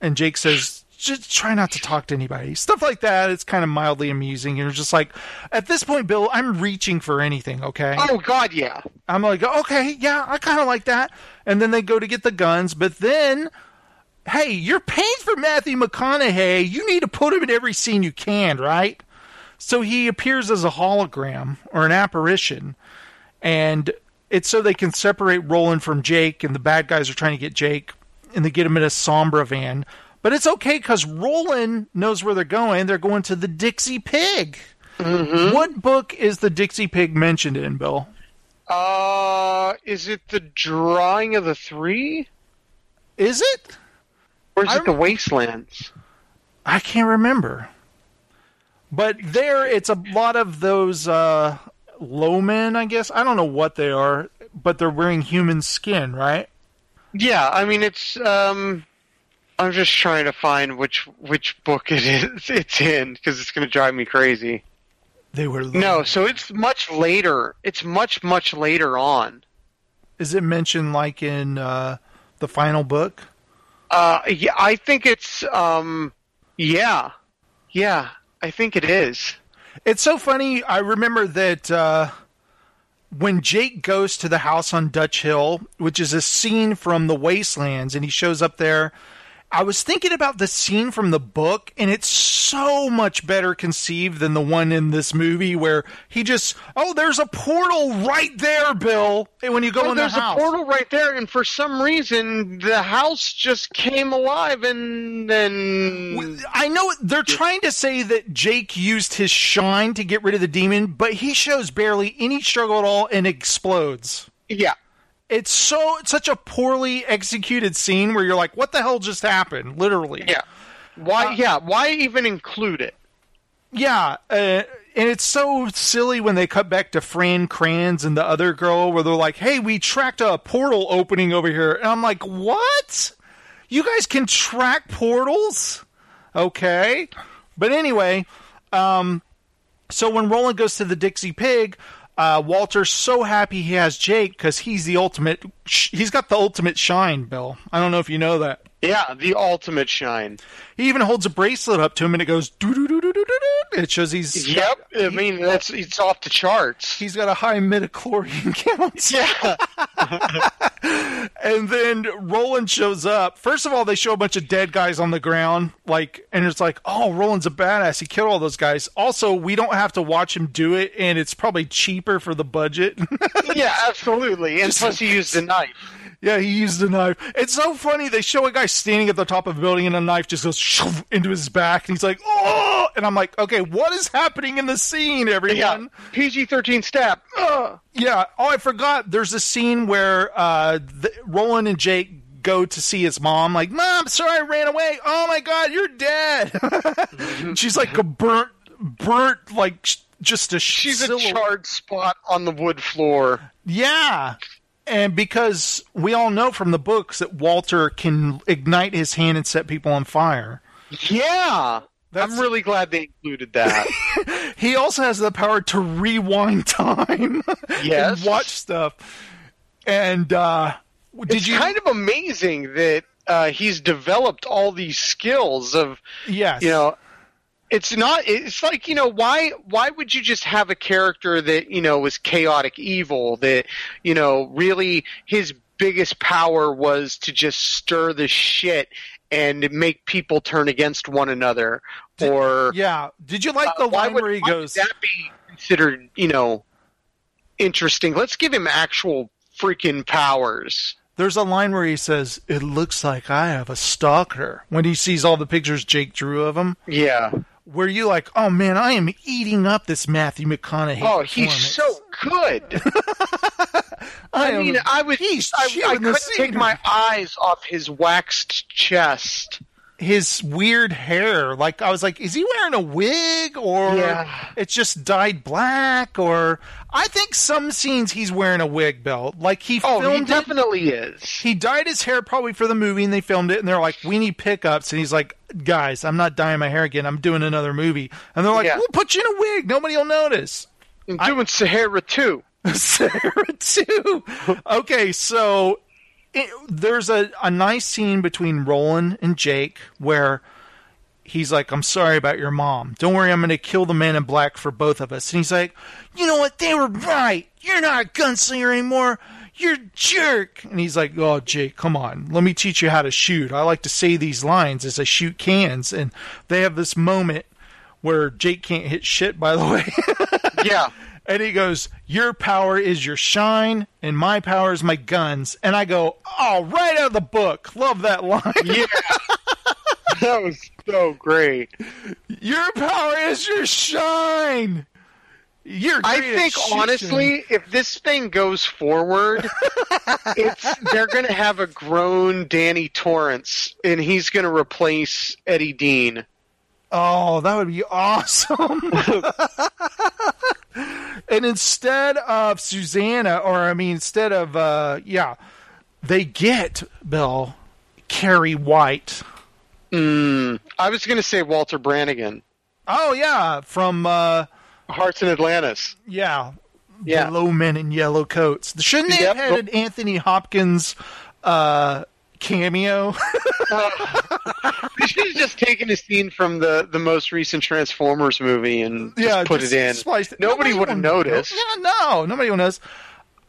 and Jake says, just try not to talk to anybody. Stuff like that. It's kind of mildly amusing. You're just like, at this point, Bill, I'm reaching for anything, okay? Oh God, yeah. I'm like, okay, yeah, I kind of like that. And then they go to get the guns, but then, hey, you're paying for Matthew McConaughey. You need to put him in every scene you can, right? So he appears as a hologram or an apparition, and it's so they can separate Roland from Jake, and the bad guys are trying to get Jake, and they get him in a Sombra van. But it's okay because Roland knows where they're going. They're going to the Dixie Pig. What book is the Dixie Pig mentioned in, Bill? Uh, is it the drawing of the three, Is it? or is I it the wastelands? I can't remember. But there, it's a lot of those uh, low men, I guess. I don't know what they are, but they're wearing human skin, right? Yeah, I mean it's. Um, I'm just trying to find which which book it is it's in because it's going to drive me crazy. They were. Low. No, so it's much later. It's much much later on. Is it mentioned like in uh, the final book? Uh, yeah, I think it's. Um, yeah, yeah, I think it is. It's so funny. I remember that uh, when Jake goes to the house on Dutch Hill, which is a scene from the Wastelands, and he shows up there. I was thinking about the scene from the book, and it's so much better conceived than the one in this movie where he just, oh, there's a portal right there, Bill. When you go Oh, in the there's a portal right there, and for some reason the house just came alive, and then I know they're trying to say that Jake used his shine to get rid of the demon, but he shows barely any struggle at all and explodes. yeah, It's so it's such a poorly executed scene where you're like, what the hell just happened? Literally. yeah. Why? yeah, why even include it? Yeah. Uh, and it's so silly when they cut back to Fran Kranz and the other girl where they're like, hey, we tracked a portal opening over here. And I'm like, what? You guys can track portals? Okay. But anyway, um, so when Roland goes to the Dixie Pig, uh, Walter's so happy he has Jake because he's the ultimate. Sh- he's got the ultimate shine, Bill. I don't know if you know that. Yeah, the ultimate shine. He even holds a bracelet up to him, and it goes doo doo doo doo doo doo. It shows he's Yep, I mean that's it's off the charts. he's got a high midichlorian count. Yeah, And then Roland shows up. First of all, they show a bunch of dead guys on the ground, like, and it's like, oh, Roland's a badass. He killed all those guys. Also, we don't have to watch him do it, and it's probably cheaper for the budget. yeah, absolutely. And plus, he used a knife. Yeah, he used a knife. It's so funny. They show a guy standing at the top of a building, and a knife just goes into his back, and he's like, oh, and I'm like, okay, what is happening in the scene, everyone? Yeah, PG thirteen stab. Ugh. Yeah. Oh, I forgot. There's a scene where uh, the, Roland and Jake go to see his mom. Like, mom, sorry, I ran away. Oh my god, you're dead. She's like a burnt, burnt, like just a. She's a silhouette. charred spot on the wood floor. Yeah. And because we all know from the books that Walter can ignite his hand and set people on fire. Yeah, That's- I'm really glad they included that. He also has the power to rewind time Yes. and watch stuff. And uh, did it's you? kind of amazing that uh, he's developed all these skills of yes. you know it's not it's like you know why why would you just have a character that you know was chaotic evil that you know really his biggest power was to just stir the shit and make people turn against one another or Yeah. Did you like the uh, why line would, where he goes? that be considered you know interesting let's give him actual freaking powers There's a line where he says, "It looks like I have a stalker." When he sees all the pictures Jake drew of him, yeah where you like, "Oh man, I am eating up this Matthew McConaughey." oh he's so good I am- mean, I was I, I couldn't take my eyes off his waxed chest. His weird hair. Like I was like, is he wearing a wig or Yeah. it's just dyed black? Or I think some scenes he's wearing a wig, belt. Like he Oh, he filmed it. definitely is. He dyed his hair probably for the movie, and they filmed it. And they're like, "We need pickups," and he's like, "Guys, I'm not dyeing my hair again. I'm doing another movie." And they're like, Yeah. "We'll put you in a wig. Nobody will notice." I'm doing Sahara too. Sarah too. Okay, so it, there's a, a nice scene between Roland and Jake where he's like, "I'm sorry about your mom. Don't worry, I'm going to kill the man in black for both of us." And he's like, "You know what? They were right. You're not a gunslinger anymore." You're a jerk. And he's like, Oh, Jake, come on. Let me teach you how to shoot. I like to say these lines as I shoot cans. And they have this moment where Jake can't hit shit, by the way. Yeah. And he goes, Your power is your shine, and my power is my guns. And I go, Oh, right out of the book. Love that line. Yeah. that was so great. your power is your shine. You're I think honestly, if this thing goes forward, it's they're going to have a grown Danny Torrance, and he's going to replace Eddie Dean. Oh, that would be awesome. and instead of Susanna, or I mean, instead of, uh, yeah, they get, Bill, Carrie White. Mm, I was going to say Walter Brannigan, Oh, yeah, from, uh, Hearts in Atlantis. yeah, Yeah. the low men in yellow coats. Shouldn't they Yep. have had an Anthony Hopkins uh, cameo? They should have just taken a scene from the, the most recent Transformers movie and yeah, put it in. spliced it. Nobody would have noticed. Yeah, no, nobody will notice.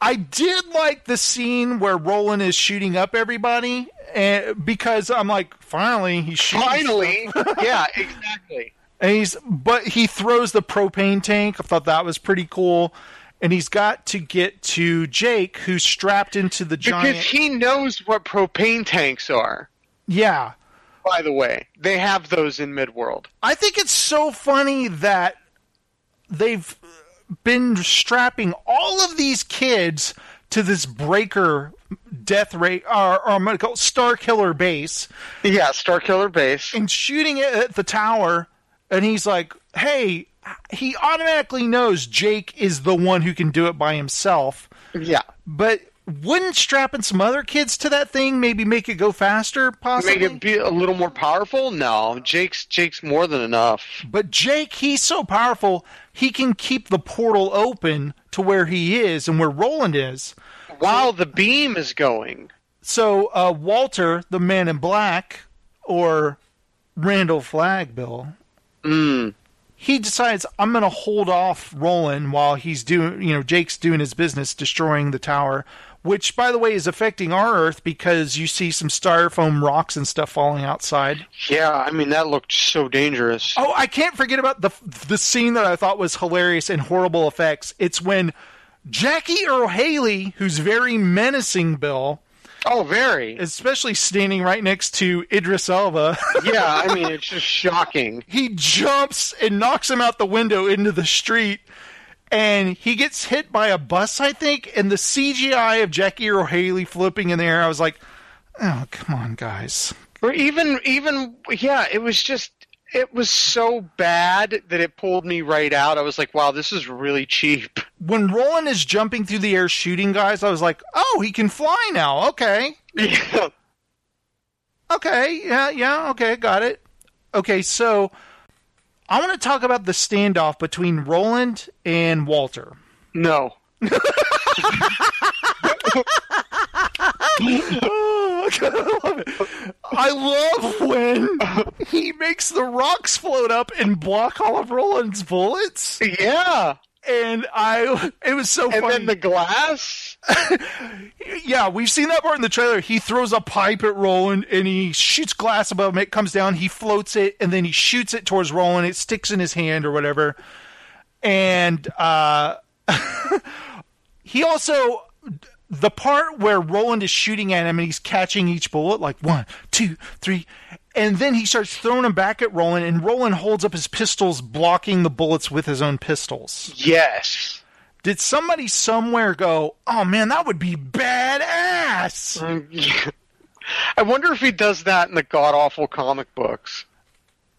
I did like the scene where Roland is shooting up everybody, and because I'm like, finally, he's shooting Finally, yeah, exactly. And he's but he throws the propane tank. I thought that was pretty cool. And he's got to get to Jake, who's strapped into the giant. Because he knows what propane tanks are. yeah, By the way, they have those in Midworld. I think it's so funny that they've been strapping all of these kids to this breaker death rate, or, or I'm going to call Star Killer base, Yeah, Star Killer Base. and shooting it at the tower. And he's like, hey, he automatically knows Jake is the one who can do it by himself. Yeah, But wouldn't strapping some other kids to that thing maybe make it go faster, possibly? make it be a little more powerful. No, Jake's Jake's more than enough. But Jake, he's so powerful, he can keep the portal open to where he is and where Roland is. While the beam is going, So uh, Walter, the man in black, or Randall Flagg, Bill, mm, he decides I'm going to hold off Roland while he's doing, you know, Jake's doing his business, destroying the tower. Which, by the way, is affecting our Earth because you see some styrofoam rocks and stuff falling outside. yeah. I mean, that looked so dangerous. Oh, I can't forget about the the scene that I thought was hilarious and horrible effects. It's when Jackie Earle Haley, who's very menacing, Bill, Oh, very. especially standing right next to Idris Elba, yeah, I mean, it's just shocking. he jumps and knocks him out the window into the street. And he gets hit by a bus, I think, and the CGI of Jackie Earle Haley flipping in the air. I was like, "Oh, come on, guys!" Or even, even, yeah, it was just, it was so bad that it pulled me right out. I was like, wow, this is really cheap. When Roland is jumping through the air shooting guys, I was like, "Oh, he can fly now." Okay, Yeah. Okay, yeah, yeah, okay, got it. Okay, so I want to talk about the standoff between Roland and Walter. No. I love it. I love when he makes the rocks float up and block all of Roland's bullets. Yeah. And I, it was so And funny. then the glass. yeah, we've seen that part in the trailer. He throws a pipe at Roland and he shoots glass above him. It comes down, he floats it, and then he shoots it towards Roland. It sticks in his hand or whatever. And uh, he also, the part where Roland is shooting at him and he's catching each bullet, like one, two, three. And then he starts throwing them back at Roland, and Roland holds up his pistols, blocking the bullets with his own pistols. Yes. Did somebody somewhere go, oh man, that would be badass? Mm. I wonder if he does that in the god awful comic books.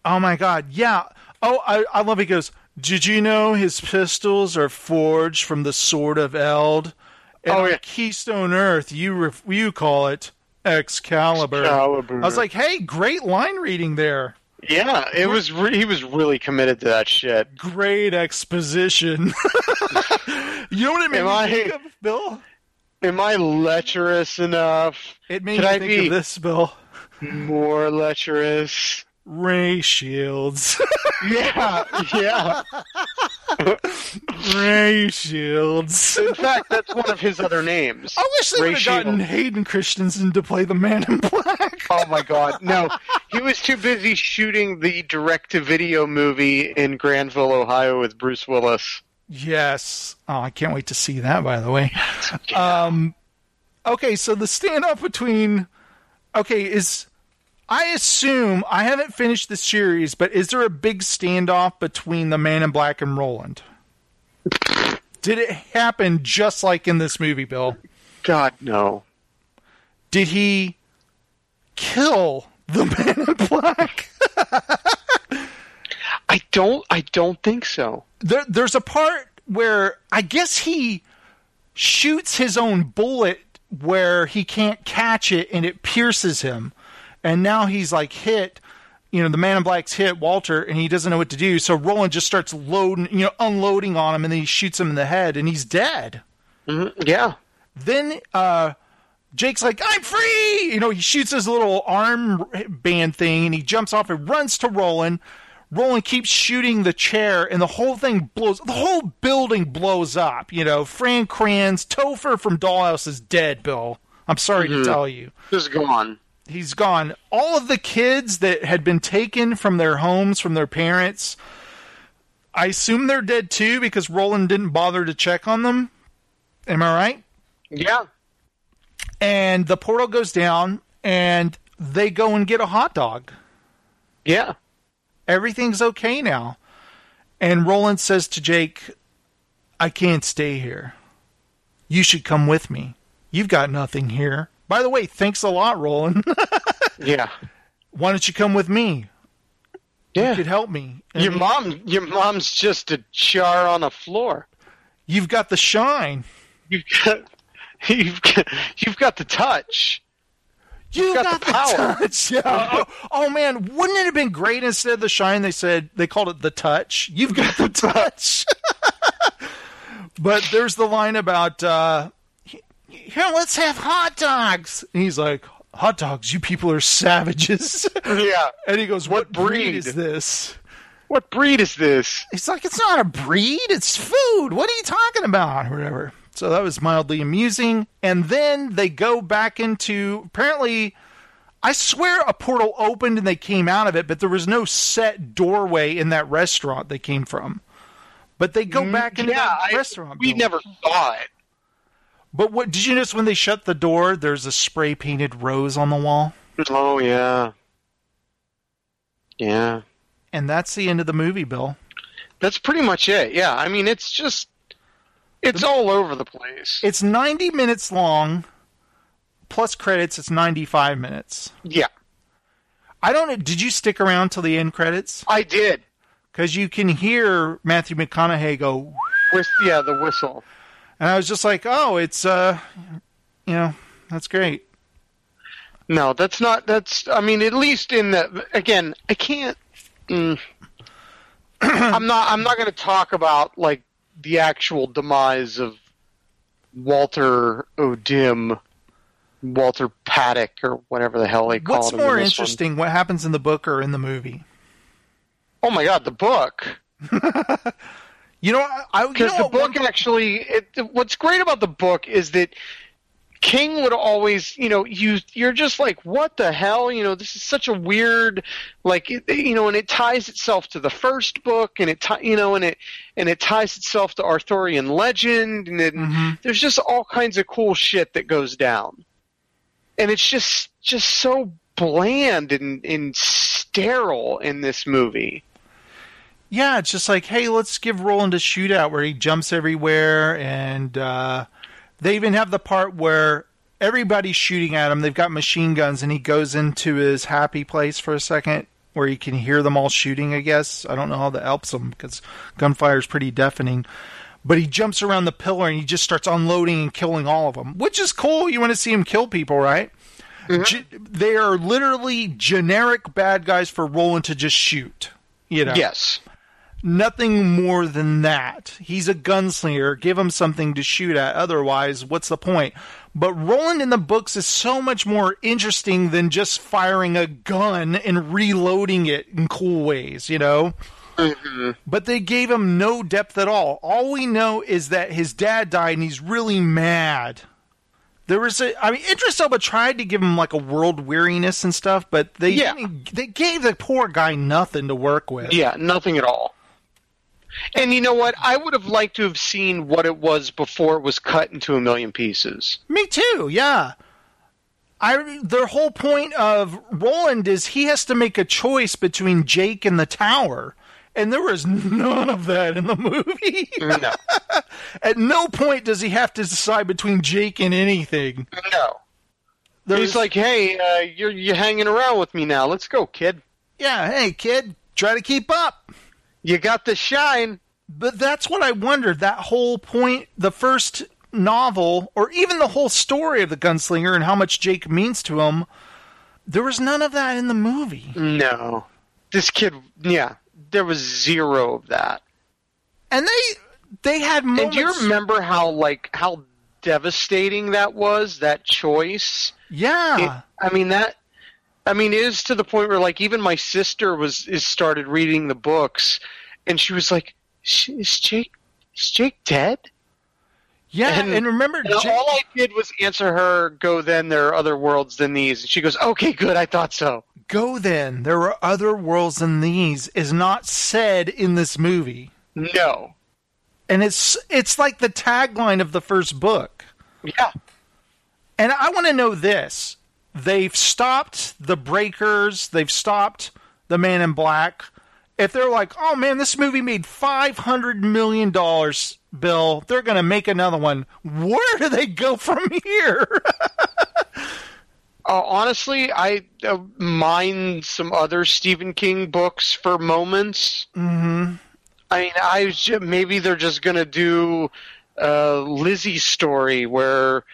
Oh my god, yeah. Oh, I, I love. He goes. Did you know his pistols are forged from the sword of Eld? And Oh, yeah. Keystone Earth, you ref- you call it Excalibur. Excalibur. I was like, hey, great line reading there. Yeah, it was. Re- he was really committed to that shit. Great exposition. you know what it made Am me I- think of, Bill? Am I lecherous enough? It made Could me I think of this, Bill. More lecherous. Ray Shields. Yeah, yeah. Ray Shields. In fact, that's one of his other names. I wish they Ray would have gotten Shields. Hayden Christensen to play the Man in Black. Oh my god, no. He was too busy shooting the direct to video movie in Granville, Ohio with Bruce Willis. Yes. Oh, I can't wait to see that, by the way. Um, okay, so the standoff between. Okay, is. I assume. I haven't finished the series, but is there a big standoff between the Man in Black and Roland? Did it happen just like in this movie, Bill? God, no. Did he kill the Man in Black? I don't I don't think so. there, there's a part where I guess he shoots his own bullet where he can't catch it and it pierces him. And now he's like hit, you know, the man in black's hit Walter and he doesn't know what to do. So Roland just starts loading, you know, unloading on him and then he shoots him in the head and he's dead. Yeah. Then uh Jake's like, I'm free! You know, he shoots his little arm band thing and he jumps off and runs to Roland. Roland keeps shooting the chair and the whole thing blows, the whole building blows up. You know, Fran Kranz, Topher from Dollhouse is dead, Bill. I'm sorry to tell you. Just gone. He's gone. All of the kids that had been taken from their homes, from their parents, I assume they're dead too because Roland didn't bother to check on them. Am I right? Yeah. and the portal goes down and they go and get a hot dog. Yeah. Everything's okay now. And Roland says to Jake, I can't stay here. You should come with me. You've got nothing here. By the way, thanks a lot, Roland. Yeah. Why don't you come with me? Yeah. You could help me. And Your mom your mom's just a jar on the floor. You've got the shine. You've got you've got, you've got the touch. You got the power. touch. Yeah. Oh, oh, man, wouldn't it have been great instead of the shine? They said they called it the touch. You've got the touch. but there's the line about uh, here. Let's have hot dogs. And he's like, hot dogs. You people are savages. Yeah. and he goes, what, What breed breed? is this? What breed is this? It's like it's not a breed. It's food. What are you talking about? Or whatever. So that was mildly amusing. And then they go back into apparently. I swear a portal opened and they came out of it, but there was no set doorway in that restaurant they came from. But they go back into Mm, yeah, that I- restaurant. we Bill. never saw it. But what did you notice when they shut the door? There's a spray painted rose on the wall, Oh yeah. Yeah. and that's the end of the movie, Bill. That's pretty much it. Yeah. I mean, it's just it's all over the place. It's 90 minutes long, plus credits. It's 95 minutes. Yeah. I don't. Did you stick around till the end credits? I did. Because you can hear Matthew McConaughey go, With yeah, the whistle. And I was just like, oh, it's uh, you know, that's great. No, that's not. That's. I mean, at least in the again, I can't. Mm, I'm not. I'm not going to talk about like the actual demise of Walter O'Dim, Walter Padick, or whatever the hell they call What's him. more in this one. interesting, what happens in the book or in the movie? Oh my god, the book. You know, I, I you Because know the what, one- book actually, it, what's great about the book is that King would always, you know, you you're just like, what the hell, you know, this is such a weird, like, it, you know, and it ties itself to the first book, and it, ti- you know, and it and it ties itself to Arthurian legend, and it, Mm-hmm. there's just all kinds of cool shit that goes down, and it's just just so bland and, and sterile in this movie. Yeah, it's just like, hey, let's give Roland a shootout where he jumps everywhere, and uh, they even have the part where everybody's shooting at him. They've got machine guns, and he goes into his happy place for a second where he can hear them all shooting, I guess. I don't know how that helps him because gunfire is pretty deafening. But he jumps around the pillar and he just starts unloading and killing all of them, which is cool. You want to see him kill people, right? Ge- they are literally generic bad guys for Roland to just shoot. You know, Yes. Nothing more than that. He's a gunslinger. Give him something to shoot at. Otherwise, what's the point? But Roland in the books is so much more interesting than just firing a gun and reloading it in cool ways, you know? Mm-hmm. But they gave him no depth at all. All we know is that his dad died and he's really mad. There was a, I mean, Idris Elba tried to give him like a world weariness and stuff, but they Yeah. they gave the poor guy nothing to work with. Yeah, nothing at all. And you know what? I would have liked to have seen what it was before it was cut into a million pieces. Me too. Yeah. I their whole point of Roland is he has to make a choice between Jake and the tower. And there was none of that in the movie. No. At no point does he have to decide between Jake and anything. no. There's, He's like, "Hey, uh, you're you hanging around with me now? Let's go, kid. yeah, hey kid, try to keep up. You got the shine." But that's what I wondered. That whole point, the first novel, or even the whole story of the gunslinger and how much Jake means to him, there was none of that in the movie. No. This kid, yeah, there was zero of that. and they they had And do you remember how like how devastating that was? That choice. Yeah, It- I mean that. I mean, it is to the point where like even my sister was is started reading the books, and she was like, "Is Jake is Jake dead?" yeah. And, and- remember, And Jake, all I did was answer her, "Go then. There are other worlds than these." And she goes, "Okay, good. I thought so." go then. There are other worlds than these. Is not said in this movie, No. and it's it's like the tagline of the first book. Yeah. And I want to know this: they've stopped the Breakers. They've stopped the Man in Black. If they're like, oh man, this movie made five hundred million dollars, Bill, they're going to make another one. Where do they go from here? Uh, honestly, I uh, mind some other Stephen King books for moments. Mm-hmm. I mean, I was ju- maybe they're just gonna do uh, Lisey's Story where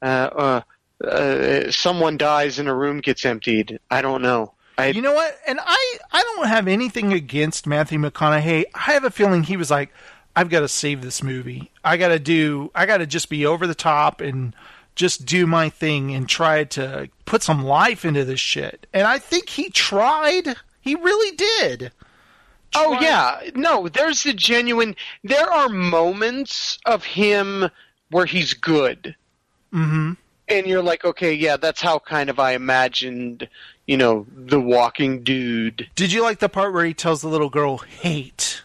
uh, uh, someone dies and a room gets emptied. I don't know. I You know what? And I, I don't have anything against Matthew McConaughey. I have a feeling he was like, I've got to save this movie. I got to do, I got to just be over the top and just do my thing and try to put some life into this shit. And I think he tried. He really did. Oh yeah, no. There's the genuine. There are moments of him where he's good, mm-hmm. And you're like, okay, yeah, that's how kind of I imagined, you know, the walking dude. Did you like the part where he tells the little girl hate?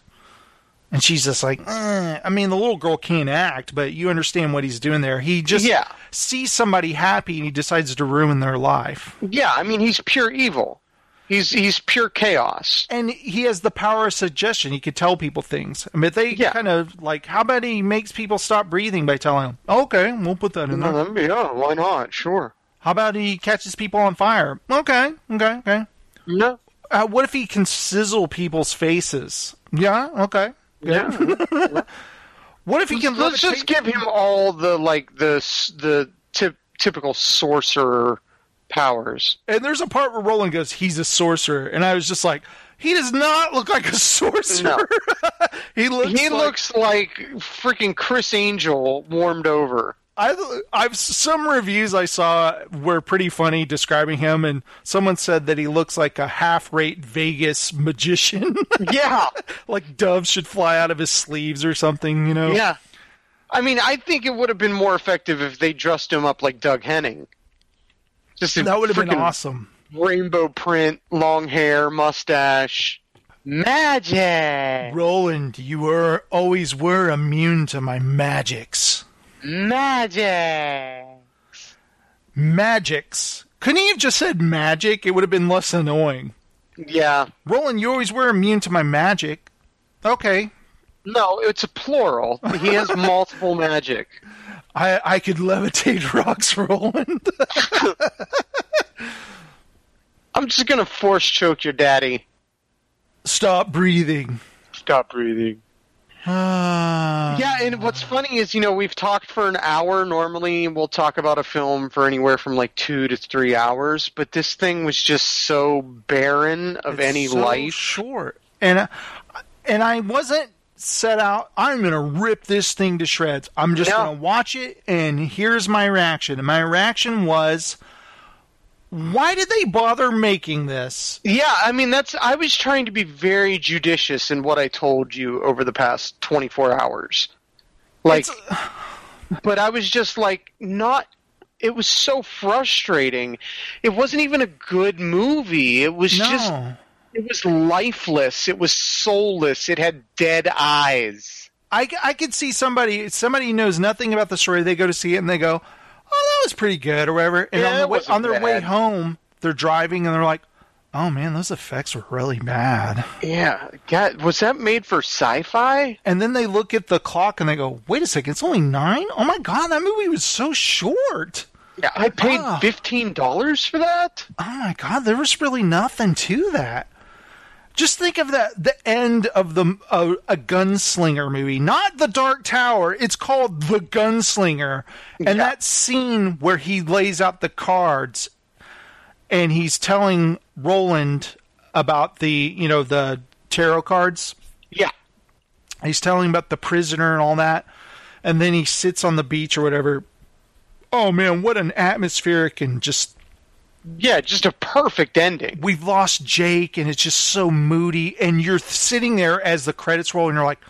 And she's just like, eh. I mean, the little girl can't act, but you understand what he's doing there. He just Yeah. sees somebody happy and he decides to ruin their life. Yeah, I mean, he's pure evil. He's he's pure chaos. And he has the power of suggestion. He could tell people things. I mean, they Yeah. kind of like, how about he makes people stop breathing by telling them, okay, we'll put that in there. that'd be, oh, why not? Sure. How about he catches people on fire? Okay, okay, okay. No. Uh, what if he can sizzle people's faces? Yeah, okay. Yeah. What if he can Let's levitate- just give him all the like the the tip, typical sorcerer powers. And there's a part where Roland goes, "He's a sorcerer," and I was just like, "He does not look like a sorcerer. he looks. He like- looks like freaking Criss Angel warmed over. I, I've some reviews I saw were pretty funny describing him, and someone said that he looks like a half-rate Vegas magician, Yeah, like doves should fly out of his sleeves or something. You know? yeah. I mean, I think it would have been more effective if they dressed him up like Doug Henning. Just that would have been awesome. Rainbow print, long hair, mustache, magic, Roland, you were always were immune to my magics. Magics. Magics. Couldn't he have just said magic? It would have been less annoying. Yeah. Roland, you always were immune to my magic. Okay. No, it's a plural. He has multiple magic. I I could levitate rocks, Roland. I'm just gonna force choke your daddy. Stop breathing. Stop breathing. Ah. Yeah, and what's funny is, you know, we've talked for an hour. Normally, we'll talk about a film for anywhere from like two to three hours, but this thing was just so barren of It's any so life. short, and I- and I wasn't set out. I'm gonna rip this thing to shreds. I'm just No. gonna watch it, and here's my reaction. And my reaction was, why did they bother making this? Yeah, I mean, that's. I was trying to be very judicious in what I told you over the past 24 hours. Like, but I was just like, not. It was so frustrating. It wasn't even a good movie. It was just. It was lifeless. It was soulless. It had dead eyes. I, I could see somebody somebody who knows nothing about the story. They go to see it and they go, "Oh, that was pretty good," or whatever. And Yeah, on, the way, on their way home, they're driving and they're like, "Oh man, those effects were really bad." Yeah, God, was that made for sci-fi? And then they look at the clock and they go, "Wait a second, it's only nine? Oh my god, that movie was so short." Yeah, I paid Ah. fifteen dollars for that. Oh my god, there was really nothing to that. Just think of that the end of the uh, a gunslinger movie, not the Dark Tower. It's called the Gunslinger, and Yeah. that scene where he lays out the cards, and he's telling Roland about the you know the tarot cards. Yeah, He's telling about the prisoner and all that, and then he sits on the beach or whatever. Oh man, what an atmospheric and just yeah, just a perfect ending. we've lost Jake and it's just so moody and you're sitting there as the credits roll and you're like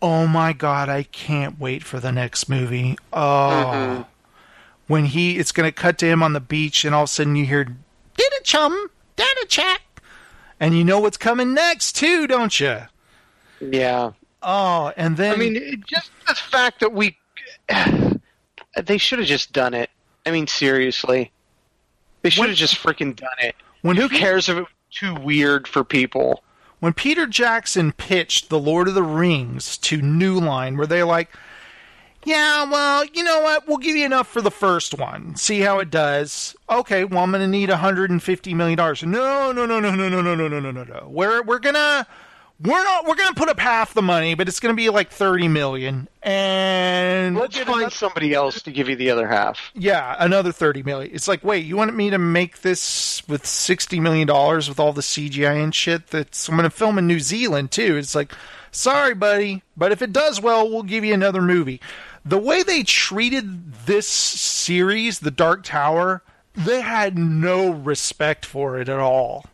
oh my god I can't wait for the next movie. Oh. Mm-hmm. When he it's going to cut to him on the beach and all of a sudden you hear did a chum did a check. And you know what's coming next too don't you Yeah, oh and then I mean, it, just the fact that we they should have just done it. I mean, seriously, they should have just freaking done it. When Who cares if it was too weird for people? when Peter Jackson pitched The Lord of the Rings to New Line, where they're like, yeah, well, you know what? We'll give you enough for the first one. See how it does. Okay, well, I'm going to need 150 million dollars. No, no, no, no, no, no, no, no, no, no, no, no. We're we're gonna we're not we're gonna put up half the money, but it's going to be like 30 million. And Let's find another- somebody else to give you the other half. yeah, another 30 million. It's like, wait, you wanted me to make this with 60 million dollars with all the CGI and shit that's I'm going to film in New Zealand too. It's like, sorry, buddy, but if it does well, we'll give you another movie. The way they treated this series, The Dark Tower, they had no respect for it at all.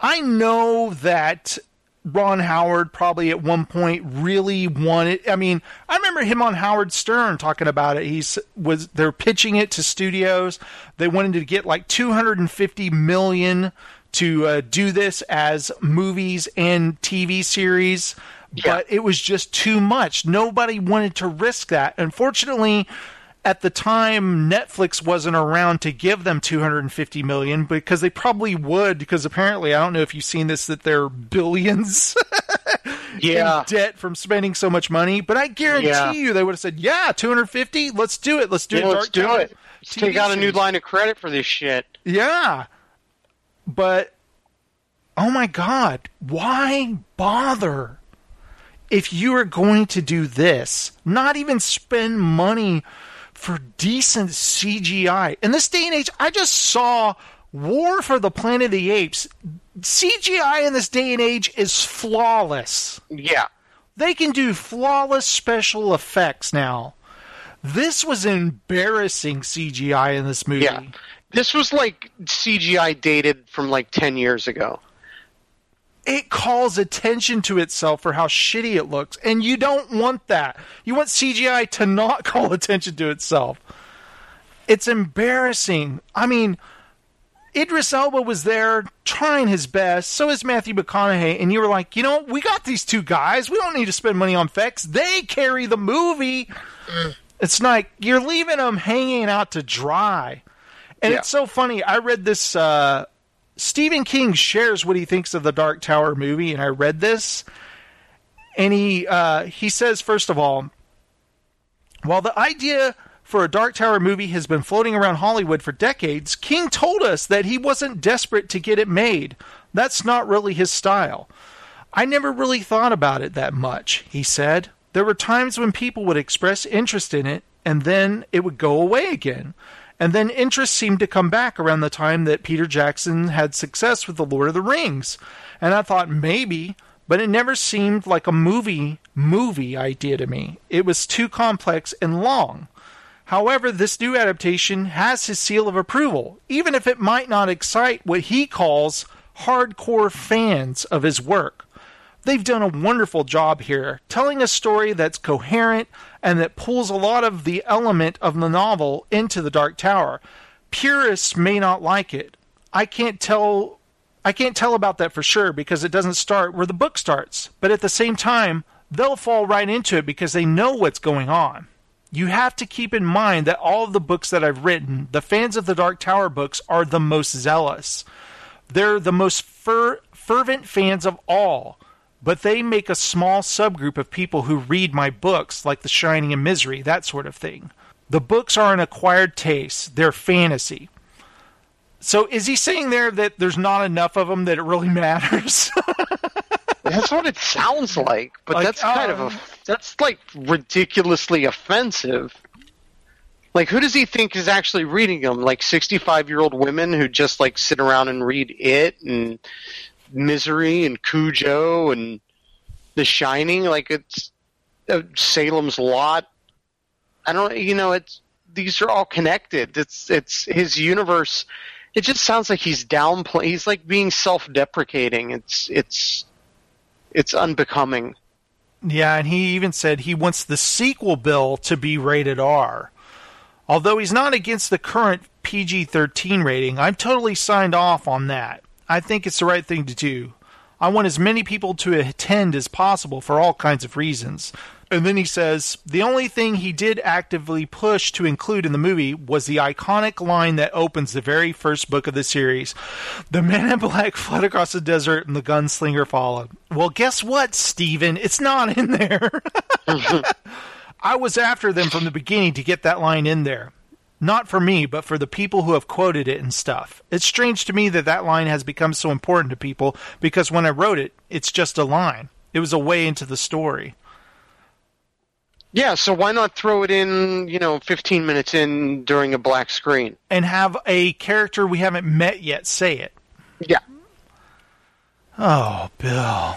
I know that Ron Howard probably at one point really wanted. I mean, I remember him on Howard Stern talking about it. He's was they're pitching it to studios. They wanted to get like 250 million to uh, do this as movies and TV series, but it was just too much. Nobody wanted to risk that. Unfortunately, at the time Netflix wasn't around to give them 250 million because they probably would because apparently I don't know if you've seen this that they're billions Yeah, in debt from spending so much money but I guarantee Yeah. you they would have said yeah 250 let's do it let's do Yeah, it let's do it. Let's TV take out a new line of credit for this shit. yeah but oh my god why bother if you are going to do this not even spend money for decent CGI. In this day and age, I just saw War for the Planet of the Apes. CGI in this day and age is flawless. Yeah, They can do flawless special effects now. This was embarrassing CGI in this movie. yeah. This was like CGI dated from like ten years ago. It calls attention to itself for how shitty it looks, and you don't want that. You want CGI to not call attention to itself. It's embarrassing. I mean, Idris Elba was there trying his best. So is Matthew McConaughey, and you were like, you know, we got these two guys. We don't need to spend money on effects. They carry the movie. It's like you're leaving them hanging out to dry. And Yeah. it's so funny. I read this. Uh, Stephen King shares what he thinks of the Dark Tower movie, and I read this, and he uh, he says first of all, While the idea for a Dark Tower movie has been floating around Hollywood for decades, King told us that he wasn't desperate to get it made. That's not really his style. I never really thought about it that much, he said. There were times when people would express interest in it, and then it would go away again. And then interest seemed to come back around the time that Peter Jackson had success with The Lord of the Rings. And I thought maybe, but it never seemed like a movie movie idea to me. It was too complex and long. However, this new adaptation has his seal of approval, even if it might not excite what he calls hardcore fans of his work. They've done a wonderful job here, telling a story that's coherent and that pulls a lot of the element of the novel into the Dark Tower. Purists may not like it. I can't tell I can't tell about that for sure because it doesn't start where the book starts. But at the same time, they'll fall right into it because they know what's going on. You have to keep in mind that all of the books that I've written, the fans of the Dark Tower books are the most zealous. They're the most fer- fervent fans of all but they make a small subgroup of people who read my books, like The Shining and Misery, that sort of thing. The books are an acquired taste, they're fantasy. So is he saying there that there's not enough of them that it really matters? that's what it sounds like, but like, that's kind of a um, that's like ridiculously offensive. Like, who does he think is actually reading them? Like sixty-five-year-old women who just like sit around and read it and Misery and Cujo and The Shining. Like it's uh, Salem's Lot. I don't. You know, it's these are all connected. It's it's his universe. It just sounds like he's downplaying. He's like being self-deprecating. It's it's it's unbecoming. Yeah, and he even said he wants the sequel bill to be rated R. Although he's not against the current PG 13 rating, I'm totally signed off on that. I think it's the right thing to do. I want as many people to attend as possible for all kinds of reasons. And then he says the only thing he did actively push to include in the movie was the iconic line that opens the very first book of the series The man in black fled across the desert and the gunslinger followed. Well, guess what, Stephen? It's not in there. I was after them from the beginning to get that line in there. Not for me, but for the people who have quoted it and stuff. It's strange to me that that line has become so important to people because when I wrote it, it's just a line. It was a way into the story. Yeah, so why not throw it in, you know, 15 minutes in during a black screen? And have a character we haven't met yet say it. Yeah. Oh, Bill.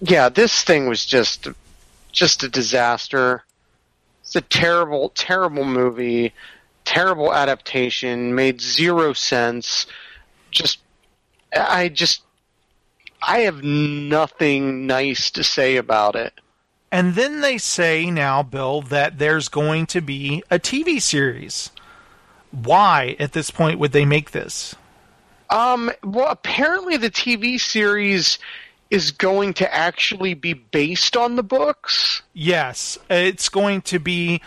Yeah, this thing was just just a disaster. It's a terrible, terrible movie terrible adaptation, made zero sense. Just, I just, I have nothing nice to say about it. And then they say now, Bill, that there's going to be a TV series. Why, at this point, would they make this? Um, well, apparently the TV series is going to actually be based on the books. Yes, it's going to be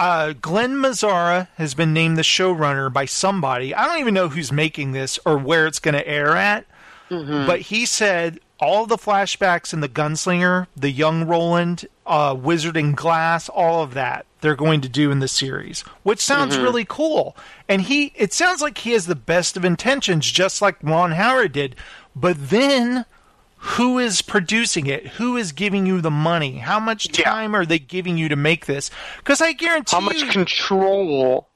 uh, Glen Mazzara has been named the showrunner by somebody. I don't even know who's making this or where it's going to air at. Mm-hmm. But he said all the flashbacks in the Gunslinger, the young Roland, uh, Wizard in Glass, all of that they're going to do in the series, which sounds mm-hmm. really cool. And he, it sounds like he has the best of intentions, just like Ron Howard did. But then who is producing it? Who is giving you the money? How much time yeah. are they giving you to make this? Because I guarantee how much you, control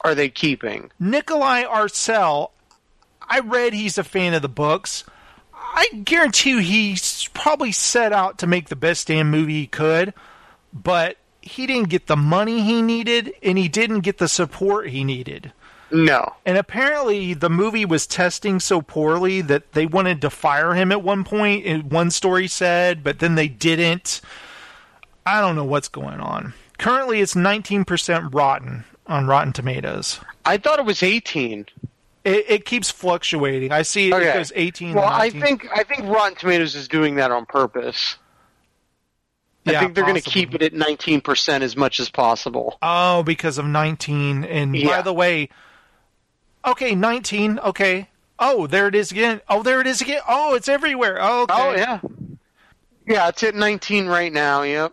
are they keeping? Nikolaj Arcel, I read he's a fan of the books. I guarantee you he's probably set out to make the best damn movie he could, but he didn't get the money he needed and he didn't get the support he needed. No. And apparently, the movie was testing so poorly that they wanted to fire him at one point. One story said, but then they didn't. I don't know what's going on. Currently, it's 19% rotten on Rotten Tomatoes. I thought it was 18. It, it keeps fluctuating. I see okay. it goes 18. Well, I think I think Rotten Tomatoes is doing that on purpose. I think they're going to keep it at 19% as much as possible. Oh, because of 19. And yeah. by the way, Okay, 19. Okay. Oh, there it is again. Oh, there it is again. Oh, it's everywhere. Oh, okay. Oh, yeah. Yeah, it's at 19 right now. Yep.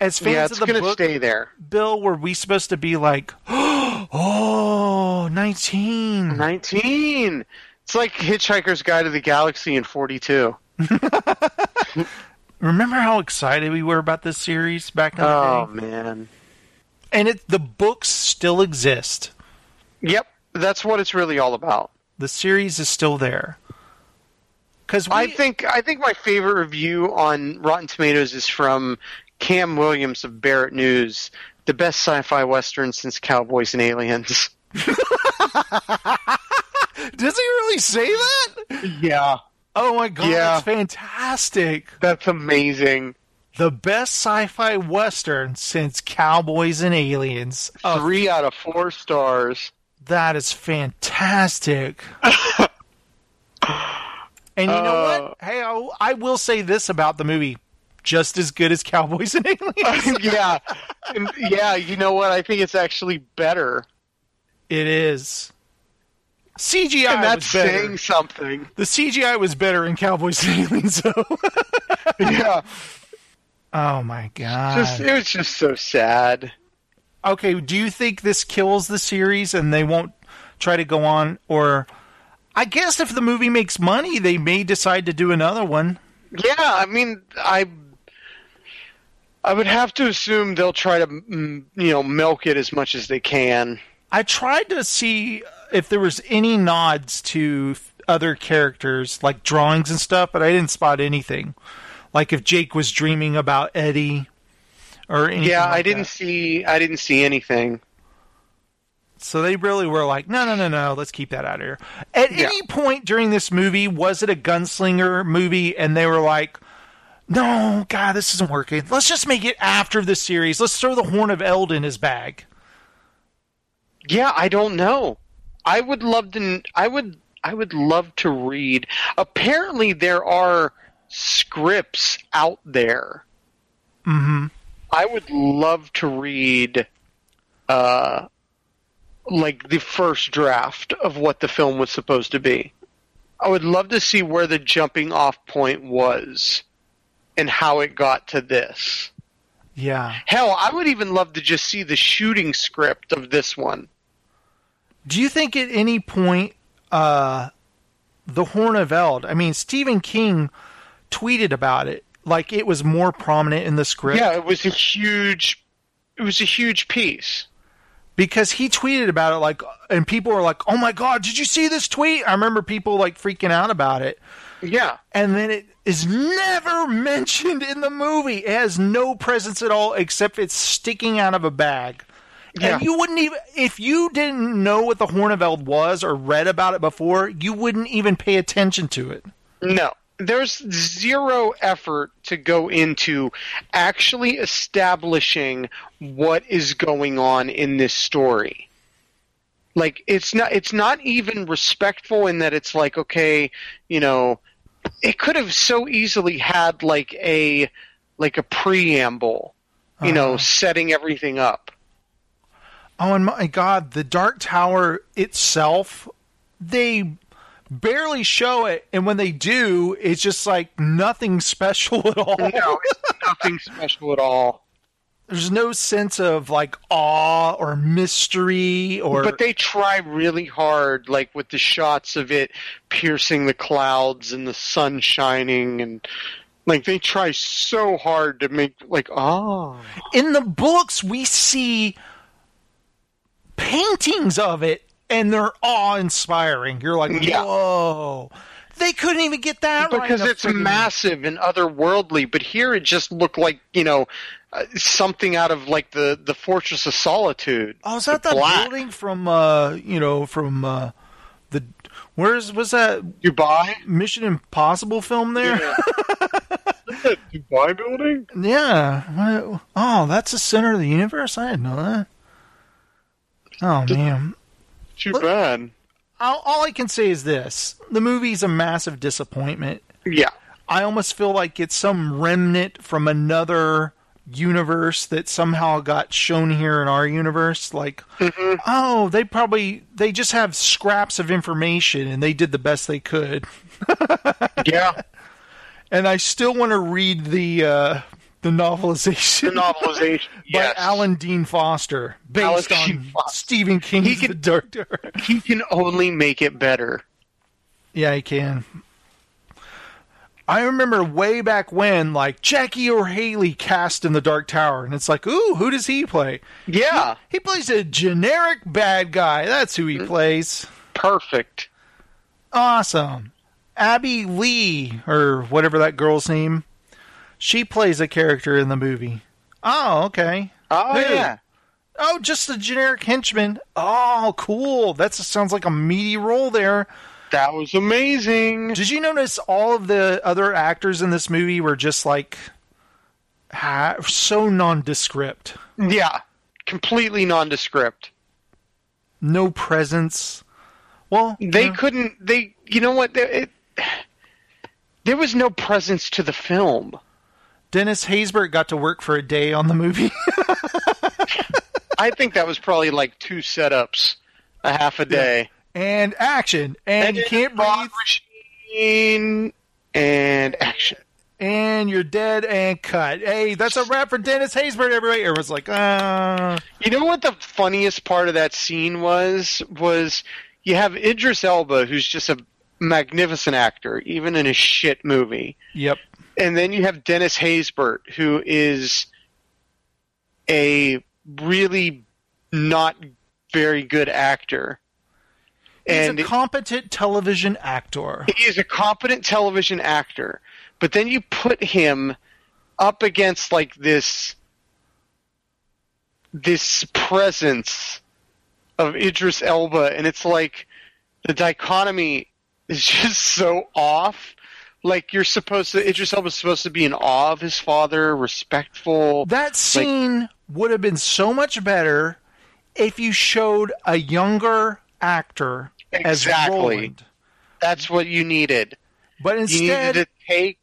as fans yeah, of it's the going to book, stay there. Bill, were we supposed to be like, oh, 19? 19. It's like Hitchhiker's Guide to the Galaxy in 42. Remember how excited we were about this series back in the Oh day? man. And it, the books still exist. Yep, that's what it's really all about. The series is still there. Because I think I think my favorite review on Rotten Tomatoes is from Kam Williams of Baret News, the best sci-fi western since Cowboys and Aliens. does he really say that? Yeah, Oh my god, Yeah. that's fantastic! that's amazing. The best sci-fi western since Cowboys and Aliens. Oh, Three out of four stars. That is fantastic. and you know Uh, what? Hey, I, I will say this about the movie: just as good as Cowboys and Aliens. yeah, And, yeah. You know what? I think it's actually better, it is. CGI and that's was better. saying something. The CGI was better in Cowboys and Aliens, though. yeah, oh my god! just it was just so sad. Okay, do you think this kills the series and they won't try to go on? Or I guess if the movie makes money, they may decide to do another one. Yeah, I mean, I I would have to assume they'll try to mm, you know milk it as much as they can. I tried to see if there was any nods to other characters, like drawings and stuff, but I didn't spot anything. Like if Jake was dreaming about Eddie, or anything Yeah, like I didn't that. see I didn't see anything. So they really were like, no, no, no, no, let's keep that out of here. At Yeah. any point during this movie, was it a gunslinger movie? And they were like, no, God, this isn't working. Let's just make it after the series. Let's throw the Horn of Eld in his bag. Yeah, I don't know. I would love to. I would. I would love to read. Apparently, there are scripts out there. Mm-hmm. I would love to read, uh, like the first draft of what the film was supposed to be. I would love to see where the jumping off point was, and how it got to this. Yeah. Hell, I would even love to just see the shooting script of this one. Do you think at any point, uh, the Horn of Eld, I mean, Stephen King tweeted about it, like it was more prominent in the script? Yeah, it was a huge. It was a huge piece. because he tweeted about it like and people were like oh my god did you see this tweet i remember people like freaking out about it Yeah, and then it is never mentioned in the movie it has no presence at all except it's sticking out of a bag Yeah. and you wouldn't even if you didn't know what the horn of eld was or read about it before you wouldn't even pay attention to it no. There's zero effort to go into actually establishing what is going on in this story. Like it's not it's not even respectful in that it's like okay, you know, it could have so easily had like a like a preamble, you know, Uh-huh. setting everything up. oh and my god the dark tower itself they barely show it and when they do it's just like nothing special at all No, it's nothing special at all. there's no sense of like awe or mystery or But they try really hard, like with the shots of it piercing the clouds and the sun shining, and like they try so hard to make like oh in the books we see paintings of it and they're awe-inspiring you're like Yeah. whoa they couldn't even get that right because in it's massive and otherworldly. But here it just looked like you know uh, something out of like the the Fortress of Solitude. oh is that The the black. building from uh you know from uh the where's was that Dubai, mission impossible film there that Dubai building. Yeah. Oh, that's the center of the universe? I didn't know that. Oh, man. Too Look- bad. All, all I can say is this the movie's a massive disappointment. Yeah. I almost feel like it's some remnant from another universe that somehow got shown here in our universe. Like, oh, they probably, they just have scraps of information and they did the best they could. Yeah. And I still want to read the, uh, the novelization The novelization. by yes. Alan Dean Foster, Alan based Dean on Foster. Stephen King's He could- The Dark Tower. He can only make it better. Yeah, he can. I remember way back when, like Jackie Earle Haley cast in The Dark Tower, and it's like, ooh, who does he play? Yeah. He plays a generic bad guy. That's who he mm. plays. Perfect. Awesome. Abbey Lee, or whatever that girl's name, she plays a character in the movie. Oh, okay. Oh Who? yeah. Oh, just a generic henchman. Oh, cool. That sounds like a meaty role there. That was amazing. Did you notice all of the other actors in this movie were just like ha- so nondescript? Yeah. Completely nondescript. No presence. Well, They yeah. couldn't. They. You know what? It, there was no presence to the film. Dennis Haysbert got to work for a day on the movie. I think that was probably like two setups, a half a day. and action. And you can't breathe. Machine and action. And you're dead and cut. Hey, that's a wrap for Dennis Haysbert, everybody. Everyone's like, uh You know what the funniest part of that scene was? Was you have Idris Elba, who's just a magnificent actor, even in a shit movie, Yep. and then you have Dennis Haysbert, who is a really not very good actor. He's and a competent television actor. he is a competent television actor, but then you put him up against like this this presence of Idris Elba, and it's like the dichotomy is just so off. Like you're supposed to, Idris Elba's supposed to be in awe of his father, respectful. That scene would have been so much better if you showed a younger actor as Exactly. Roland. That's what you needed. But You instead, needed to take.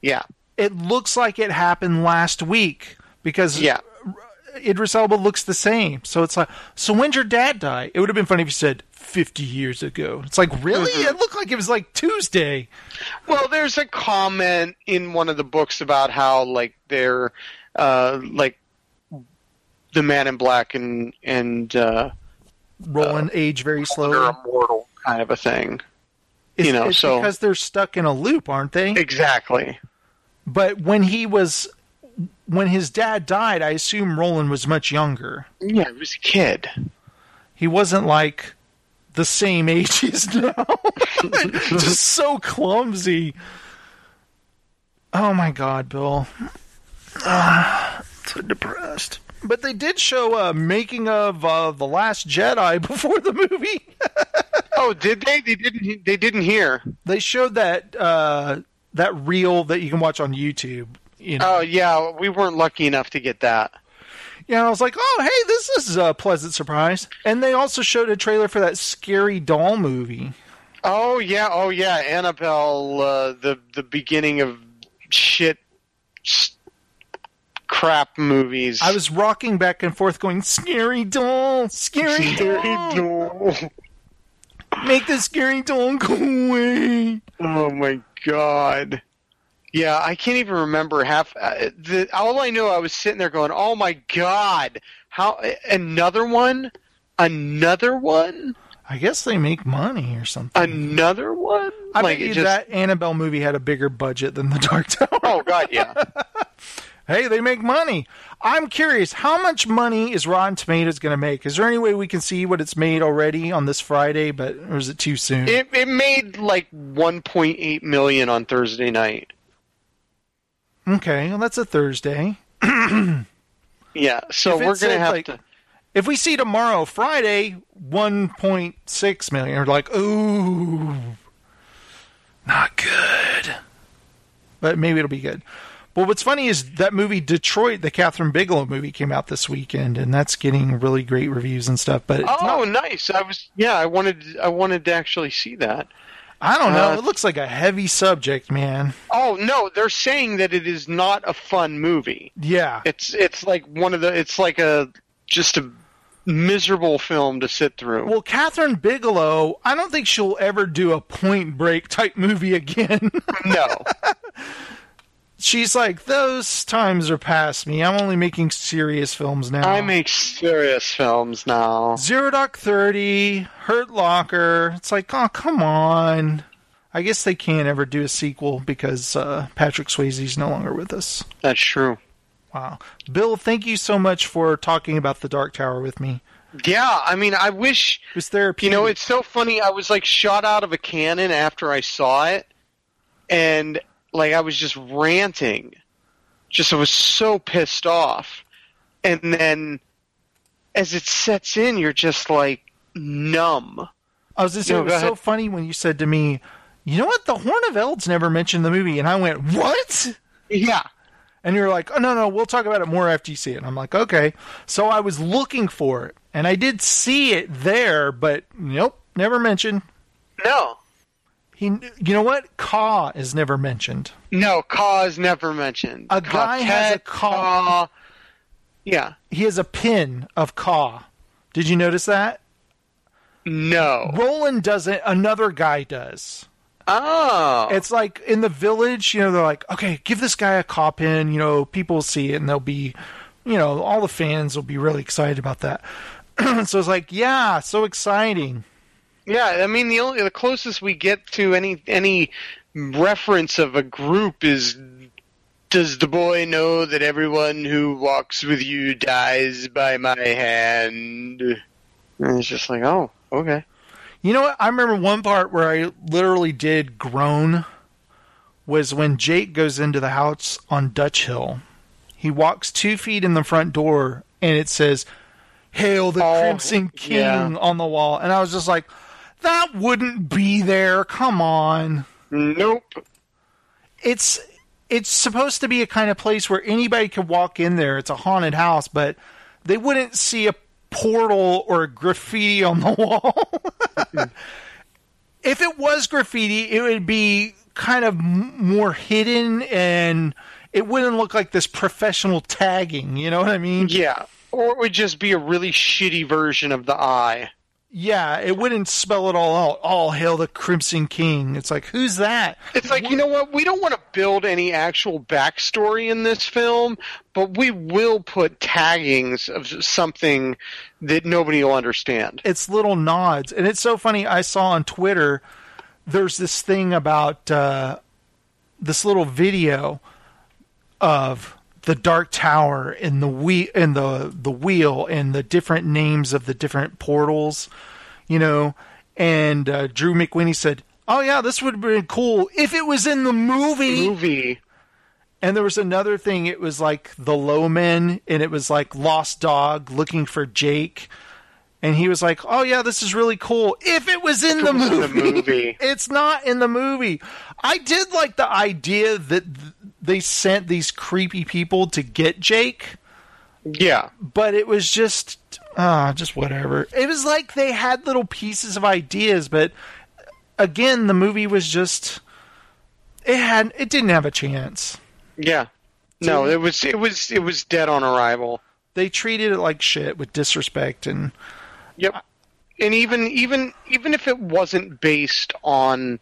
Yeah, it looks like it happened last week because yeah. Idris Elba looks the same. So it's like, so when'd your dad die? It would have been funny if you said 50 years ago. It's like, really? Mm-hmm. It looked like it was like Tuesday. Well, there's a comment in one of the books about how like they're uh, like the Man in Black and and uh, Roland age very they're slowly. immortal kind of a thing. It's, you know, it's so- because they're stuck in a loop, aren't they? Exactly. But when he was, when his dad died, I assume Roland was much younger. Yeah, he was a kid. He wasn't like the same age he now. Just so clumsy. Oh my god, Bill. Ah, so depressed. But they did show a making of uh, the Last Jedi before the movie. Oh, did they? They didn't. They didn't hear. they showed that uh, that reel that you can watch on YouTube. You know, Oh, yeah. We weren't lucky enough to get that. Yeah, and I was like, oh, hey, this is a pleasant surprise. And they also showed a trailer for that scary doll movie. Oh yeah. Oh yeah. Annabelle. Uh, the the beginning of shit. Crap movies. I was rocking back and forth going, scary doll, scary doll, Oh make the scary doll go away. Oh my god. Yeah, I can't even remember half. Uh, the, all I know, I was sitting there going, "Oh my god, how another one, another one, I guess they make money or something. another one." I like bet you just. that Annabelle movie had a bigger budget than The Dark Tower. Oh god, yeah. hey, they make money. I'm curious, how much money is Rotten Tomatoes going to make? Is there any way we can see what it's made already on this Friday? But or is it too soon? it it made like 1.8 million on Thursday night. Okay, well that's a Thursday. Yeah, so we're gonna have like- to. If we see tomorrow, Friday, 1.6 million, we're like, ooh, not good. But maybe it'll be good. But what's funny is that movie Detroit, the Kathryn Bigelow movie, came out this weekend, and that's getting really great reviews and stuff. But Oh, not- nice! I was yeah, I wanted I wanted to actually see that. I don't know. uh, it looks like a heavy subject, man. Oh no, they're saying that it is not a fun movie. Yeah, It's it's like one of the it's like a just a miserable film to sit through. Well, Kathryn Bigelow, I don't think she'll ever do a Point Break type movie again. no. She She's like, those times are past me. I'm only making serious films now. I make serious films now. Zero Dark Thirty, Hurt Locker. It's like, oh come on. I guess they can't ever do a sequel because uh, Patrick Swayze's no longer with us. That's true. Wow, Bill, thank you so much for talking about the Dark Tower with me. Yeah, I mean, I wish It was therapeutic. You know, it's so funny. I was like shot out of a cannon after I saw it, and like I was just ranting. Just I was so pissed off, and then as it sets in, you're just like numb. I was just saying, No, it was so ahead. funny when you said to me, "You know what? The Horn of Eld's never mentioned the movie," and I went, "What?" Yeah, And you're like, "Oh no, no, we'll talk about it more after you see it." And I'm like, "Okay." So I was looking for it, and I did see it there, but nope, never mentioned. no, He, you know what? Ka is never mentioned. no. Ka is never mentioned. A guy has a Ka. Yeah, He has a pin of Ka. Did you notice that? no. Roland doesn't. Another guy does. Oh, It's like in the village, you know, they're like, okay, give this guy a cop in, you know, people will see it and they'll be, you know, all the fans will be really excited about that. so it's like, yeah, so exciting. Yeah, I mean the only the closest we get to any any reference of a group is does the boy know that everyone who walks with you dies by my hand? And it's just like, oh, okay. You know what? I remember one part where I literally did groan was when Jake goes into the house on Dutch Hill. He walks two feet in the front door and it says, Hail the Oh, Crimson King yeah. on the wall. And I was just like, that wouldn't be there. Come on. Nope. it's it's supposed to be a kind of place where anybody could walk in there. It's a haunted house, but they wouldn't see a portal or a graffiti on the wall. if it was graffiti, it would be kind of more hidden and it wouldn't look like this professional tagging. You know what I mean? Yeah. Or it would just be a really shitty version of the eye. Yeah, it wouldn't spell it all out. All hail the Crimson King. It's like, who's that? It's like, you know what? We don't want to build any actual backstory in this film, but we will put taggings of something that nobody will understand. it's little nods and it's so funny i saw on twitter there's this thing about uh, this little video of the dark tower and the we and the the wheel and the different names of the different portals you know and uh, Drew McWeeny said oh yeah this would have been cool if it was in the movie Movie. and there was another thing. It was like the low men, and it was like Lost Dog looking for Jake. And he was like, "Oh yeah, this is really cool. If it was in the was in the movie, movie. it's not in the movie." I did like the idea that th- they sent these creepy people to get Jake, Yeah. but it was just, ah, just whatever. It was like they had little pieces of ideas, but again, the movie was just, it had, it didn't have a chance. Yeah. No, it was it was it was dead on arrival. they treated it like shit with disrespect and Yep. And even even even if it wasn't based on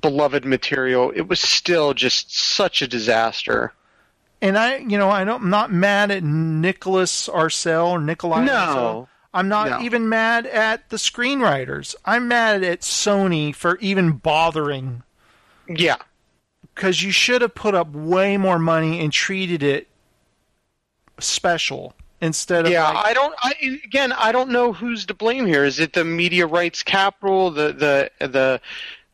beloved material, it was still just such a disaster. and I you know I don't, I'm not mad at Nicholas Arcel or Nikolaj No. Arcel. I'm not No. even mad at the screenwriters. I'm mad at Sony for even bothering Yeah. because you should have put up way more money and treated it special instead of Yeah, like, I don't. I again, I don't know who's to blame here. Is it the media rights capital, the the the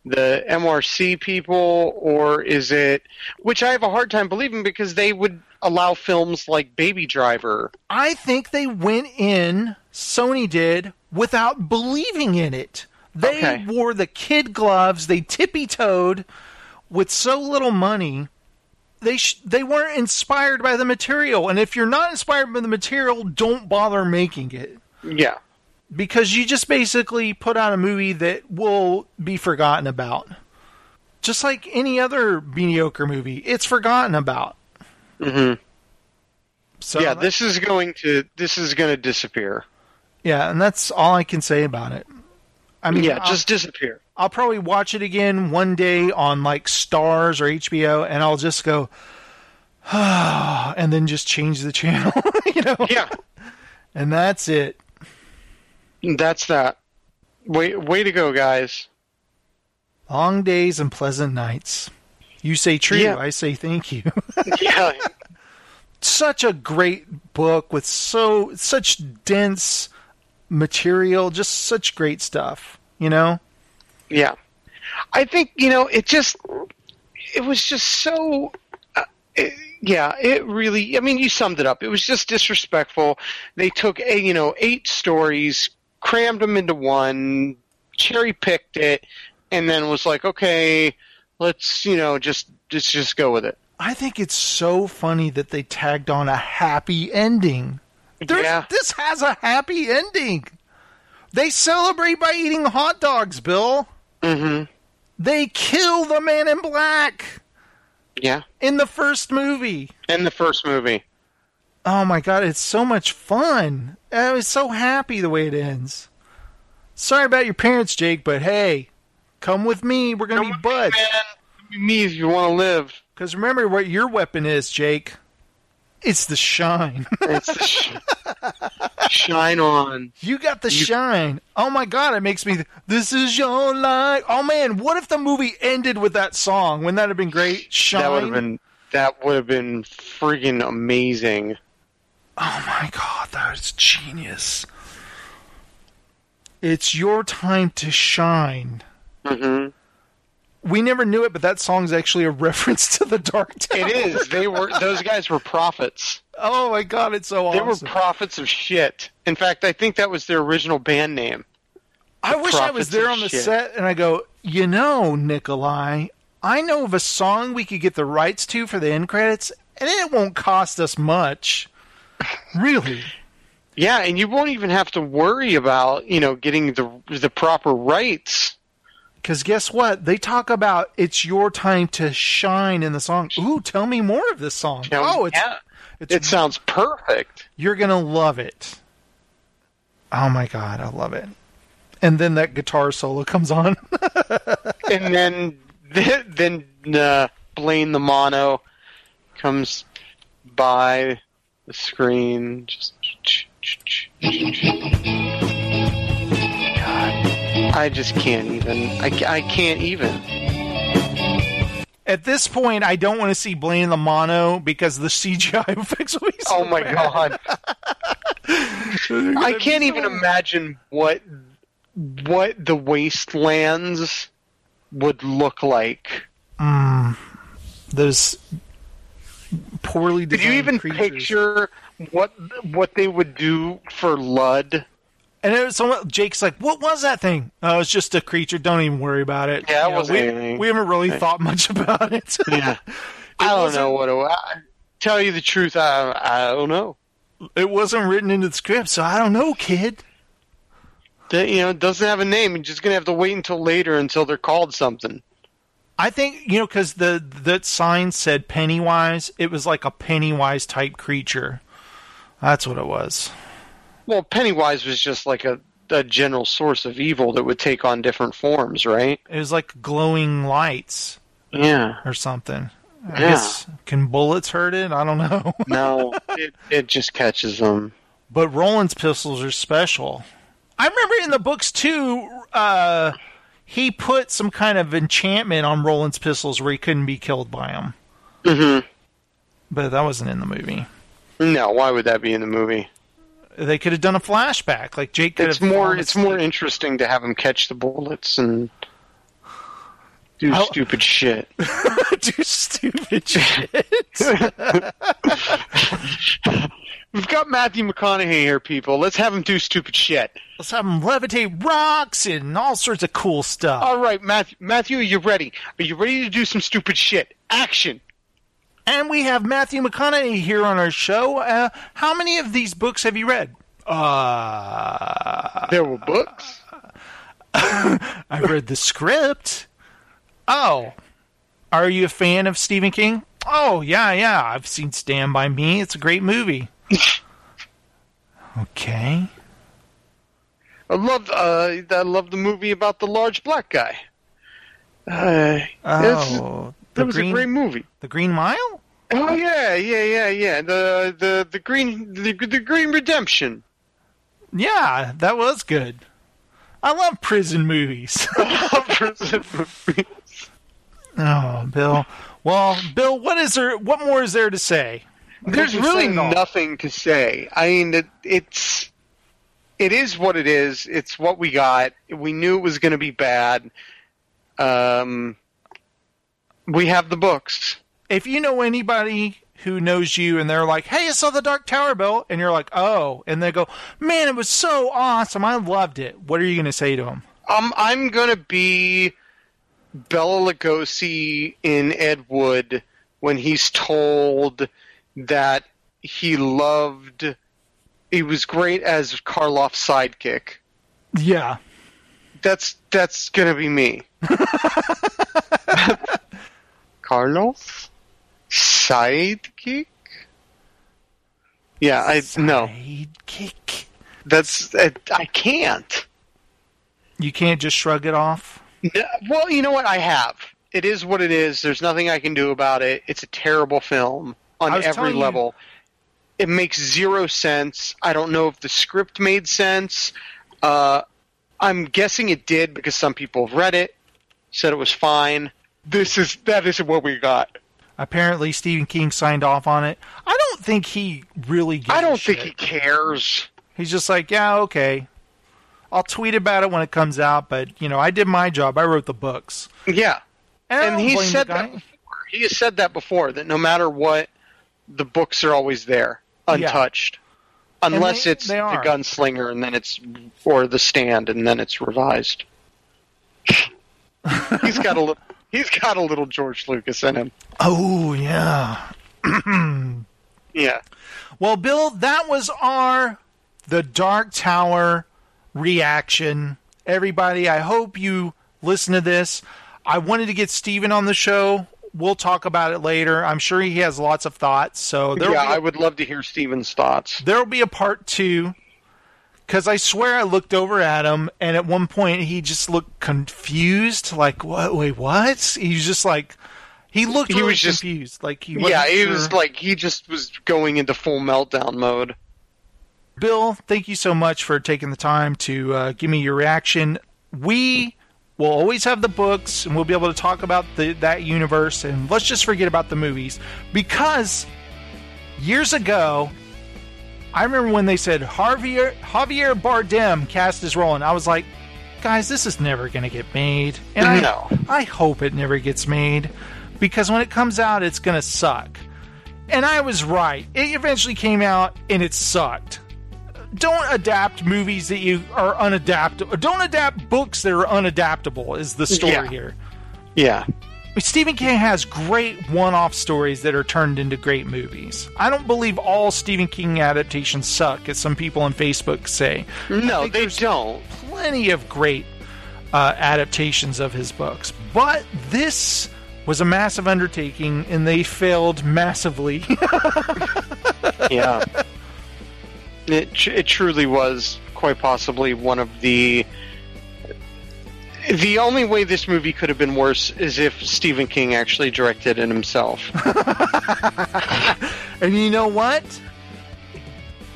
the MRC people, or is it? Which I have a hard time believing because they would allow films like Baby Driver. I think they went in, Sony did, without believing in it. They Okay. wore the kid gloves, they tippy toed with so little money. They sh- they weren't inspired by the material, and if you're not inspired by the material, don't bother making it Yeah. Because you just basically put out a movie that will be forgotten about. Just like any other mediocre movie, it's forgotten about. hmm So yeah, this is going to this is going to disappear. yeah, and that's all I can say about it. I mean, yeah, I'll- just disappear. I'll probably watch it again one day on like Starz or HBO, and I'll just go, and then just change the channel, you know. Yeah, And that's it. That's that. Way way to go, guys. Long days and pleasant nights. You say true, Yeah. I say thank you. Yeah, such a great book with so such dense material, just such great stuff, you know? yeah. I think you know it just it was just so. Uh, it, yeah, it really. I mean, you summed it up. It was just disrespectful. They took a you know eight stories, crammed them into one, cherry picked it, and then was like, okay, let's you know just just just go with it. I think it's so funny that they tagged on a happy ending. There's, Yeah. This has a happy ending. They celebrate by eating hot dogs, Bill. Mm-hmm. They kill the man in black Yeah. in the first movie. In the first movie. Oh my god, it's so much fun. I was so happy the way it ends. Sorry about your parents, Jake, but hey, come with me. We're gonna be buds. Man, me if you want to live. Because remember what your weapon is, Jake. It's the shine. It's the sh- shine on. you got the shine. Oh my god, it makes me. th- This is your life. Oh man, what if the movie ended with that song? Wouldn't that have been great? Shine. That would have been that would have been freaking amazing. Oh my god, that is genius. It's your time to shine. hmm We never knew it, but that song's actually a reference to the Dark Tower. It is. They were those guys were prophets. Oh my god, it's so They awesome. They were prophets of shit. In fact, I think that was their original band name. I wish I was there on the shit. set and I go, you know, Nikolaj, I know of a song we could get the rights to for the end credits, and it won't cost us much. Really? Yeah, and you won't even have to worry about you know getting the the proper rights. Because guess what? They talk about it's your time to shine in the song. Ooh, tell me more of this song. Now, oh, it's, yeah, it's it sounds perfect. You're gonna love it. Oh my god, I love it. And then that guitar solo comes on. and then then uh, Blaine the mono comes by the screen. Just God, I just can't even. I, I can't even. At this point, I don't want to see Blaine in the mono because the CGI effects will be so Oh my bad. god! I can't even imagine what what the wastelands would look like. Mm. Those poorly Did you even creatures. picture what what they would do for Lud? And it was someone, Jake's like, "What was that thing?" Oh, it's just a creature. Don't even worry about it. Yeah, it You know, wasn't we, anything. we haven't really thought much about it. Yeah, I don't wasn't- know what. It, I, tell you the truth, I I don't know. it wasn't written into the script, so I don't know, kid. That, you know, it doesn't have a name. You're just gonna have to wait until later until they're called something. I think you know because the that sign said Pennywise. It was like a Pennywise type creature. That's what it was. Well, Pennywise was just like a a general source of evil that would take on different forms, right? It was like glowing lights Yeah. or something. I Yeah. guess can bullets hurt it? I don't know. No, it it just catches them. but Roland's pistols are special. I remember in the books too. Uh, he put some kind of enchantment on Roland's pistols where he couldn't be killed by them. Mm-hmm. But that wasn't in the movie. No, why would that be in the movie? They could have done a flashback, like Jake could It's have. more it's more asleep. interesting to have him catch the bullets and do I'll- stupid shit. do stupid shit. We've got Matthew McConaughey here, people. Let's have him do stupid shit. Let's have him levitate rocks and all sorts of cool stuff. All right, Matthew. Matthew, are you ready? Are you ready to do some stupid shit? Action! And we have Matthew McConaughey here on our show. Uh, how many of these books have you read? Uh, There were books. I read the script. Oh, are you a fan of Stephen King? Oh, yeah, yeah. I've seen Stand By Me. It's a great movie. Okay. I love. Uh, I love the movie about the large black guy. Uh, Oh, that was Green, a great movie. the Green Mile? Oh yeah, yeah, yeah, yeah. The the the green the, the green redemption. Yeah, that was good. I love prison movies. I love prison movies. oh, Bill. Well, Bill, what is there? What more is there to say? There's really said it all. nothing to say. I mean, it, it's it is what it is. It's what we got. We knew it was going to be bad. Um, we have the books. If you know anybody who knows you and they're like, "Hey, I saw the Dark Tower, Bill," and you're like, "Oh," and they go, "Man, it was so awesome! I loved it." What are you going to say to them? Um, I'm gonna be Bela Lugosi in Ed Wood when he's told that he loved. He was great as Karloff's sidekick. Yeah, That's that's gonna be me. Karloff sidekick. Yeah, I no. Sidekick. That's I, I can't. You can't just shrug it off. No, Well, you know what? I have. It is what it is. There's nothing I can do about it. It's a terrible film on every telling you- level. It makes zero sense. I don't know if the script made sense. Uh, I'm guessing it did because some people have read it, said it was fine. This is that is what we got. Apparently, Stephen King signed off on it. I don't think he really. Gives I a don't think he cares. He's just like, yeah, okay. I'll tweet about it when it comes out, but you know, I did my job. I wrote the books, Yeah, and, and he said that before. He has said that before that no matter what, the books are always there, untouched, unless they- it's they the gunslinger and then it's or the stand and then it's revised. he's got a little. He's got a little George Lucas in him. Oh yeah. Yeah. Well, Bill, that was our The Dark Tower reaction. Everybody, I hope you listen to this. I wanted to get Stephen on the show. We'll talk about it later. I'm sure he has lots of thoughts. So yeah, be I would love to hear Stephen's thoughts. there'll be a part two. Because I swear I looked over at him, and at one point he just looked confused. Like, what? Wait, what? He's just like, he looked He really was just- confused. Like he Yeah, he sure. was like he just was going into full meltdown mode. Bill, thank you so much for taking the time to uh, give me your reaction. We will always have the books, and we'll be able to talk about the, that universe. And let's just forget about the movies because years ago, I remember when they said Javier Javier Bardem cast his role, and I was like, guys, this is never going to get made. And I, No. I hope it never gets made because when it comes out, it's going to suck. And I was right. It eventually came out and it sucked. Don't adapt movies that you are unadaptable. Don't adapt books that are unadaptable, is the story Yeah. here. Yeah. Stephen King has great one off stories that are turned into great movies. I don't believe all Stephen King adaptations suck, as some people on Facebook say. No, they don't. Plenty of great uh, adaptations of his books. But this was a massive undertaking, and they failed massively. yeah. It it truly was quite possibly one of the. The only way this movie could have been worse is if Stephen King actually directed it himself. And you know what?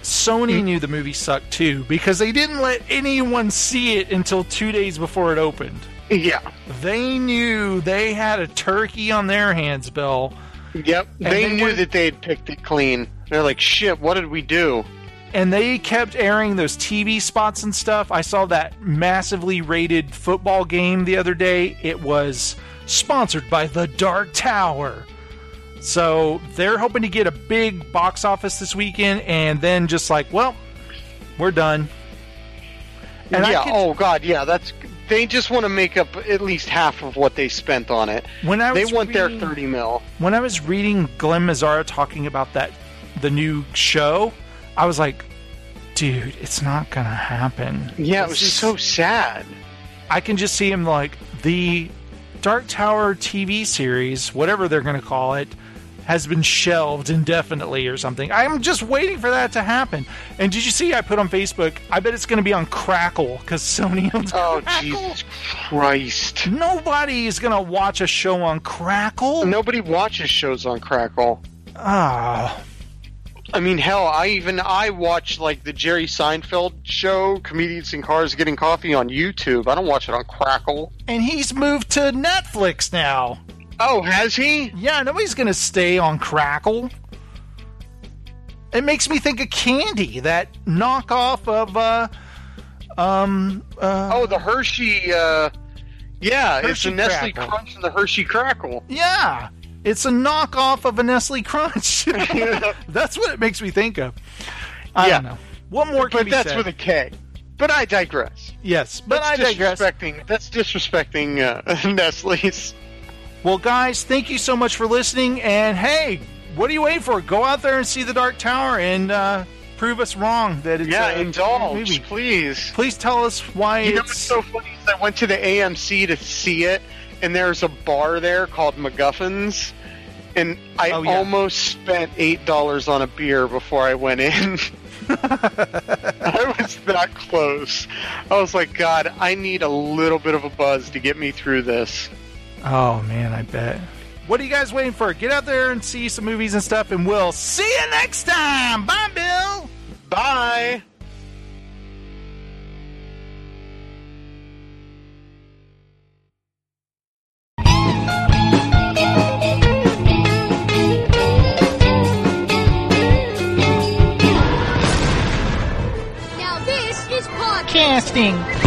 Sony hmm. knew the movie sucked too because they didn't let anyone see it until two days before it opened. yeah. They knew they had a turkey on their hands, Bill. Yep. They they knew went- that they had picked it clean. They're like, shit, what did we do? And they kept airing those TV spots and stuff. I saw that massively rated football game the other day. It was sponsored by The Dark Tower. So they're hoping to get a big box office this weekend and then just like, well, we're done. And yeah. could- oh God. Yeah. That's. They just want to make up at least half of what they spent on it. When I They want their thirty mil. when I was reading Glen Mazzara talking about that the new show, I was like, dude, it's not gonna happen. Yeah, it was is- so sad. I can just see him like the Dark Tower TV series, whatever they're gonna call it, has been shelved indefinitely or something. I'm just waiting for that to happen. And did you see I put on Facebook? I bet it's gonna be on Crackle because Sony owns Oh Crackle. Jesus Christ! Nobody is gonna watch a show on Crackle. Nobody watches shows on Crackle. Ah, I mean, hell, I even I watch like the Jerry Seinfeld show, comedians in cars getting coffee on YouTube. I don't watch it on Crackle. and he's moved to Netflix now. Oh, has he? Yeah, nobody's gonna stay on Crackle. It makes me think of Candy, that knockoff of uh, um, uh, Oh, the Hershey. Uh, yeah, it's the Nestle Crackle. Crunch and the Hershey Krackel. yeah, it's a knockoff of a Nestle Crunch. that's what it makes me think of. I Yeah. don't know. What more can but that's said? with a K. But I digress. yes, but That's I digress. Disrespecting, that's disrespecting uh, Nestle's. Well, guys, thank you so much for listening. And hey, what are you waiting for? Go out there and see the Dark Tower and uh, prove us wrong that it's Yeah, a indulge, movie. please. Please tell us why You know it's what's so funny is I went to the AMC to see it, and there's a bar there called MacGuffins, and I Oh, yeah. almost spent eight dollars on a beer before I went in. I was that close. I was like, God, I need a little bit of a buzz to get me through this. Oh man, I bet. What are you guys waiting for? Get out there and see some movies and stuff, and we'll see you next time. Bye, Bill. Bye. Now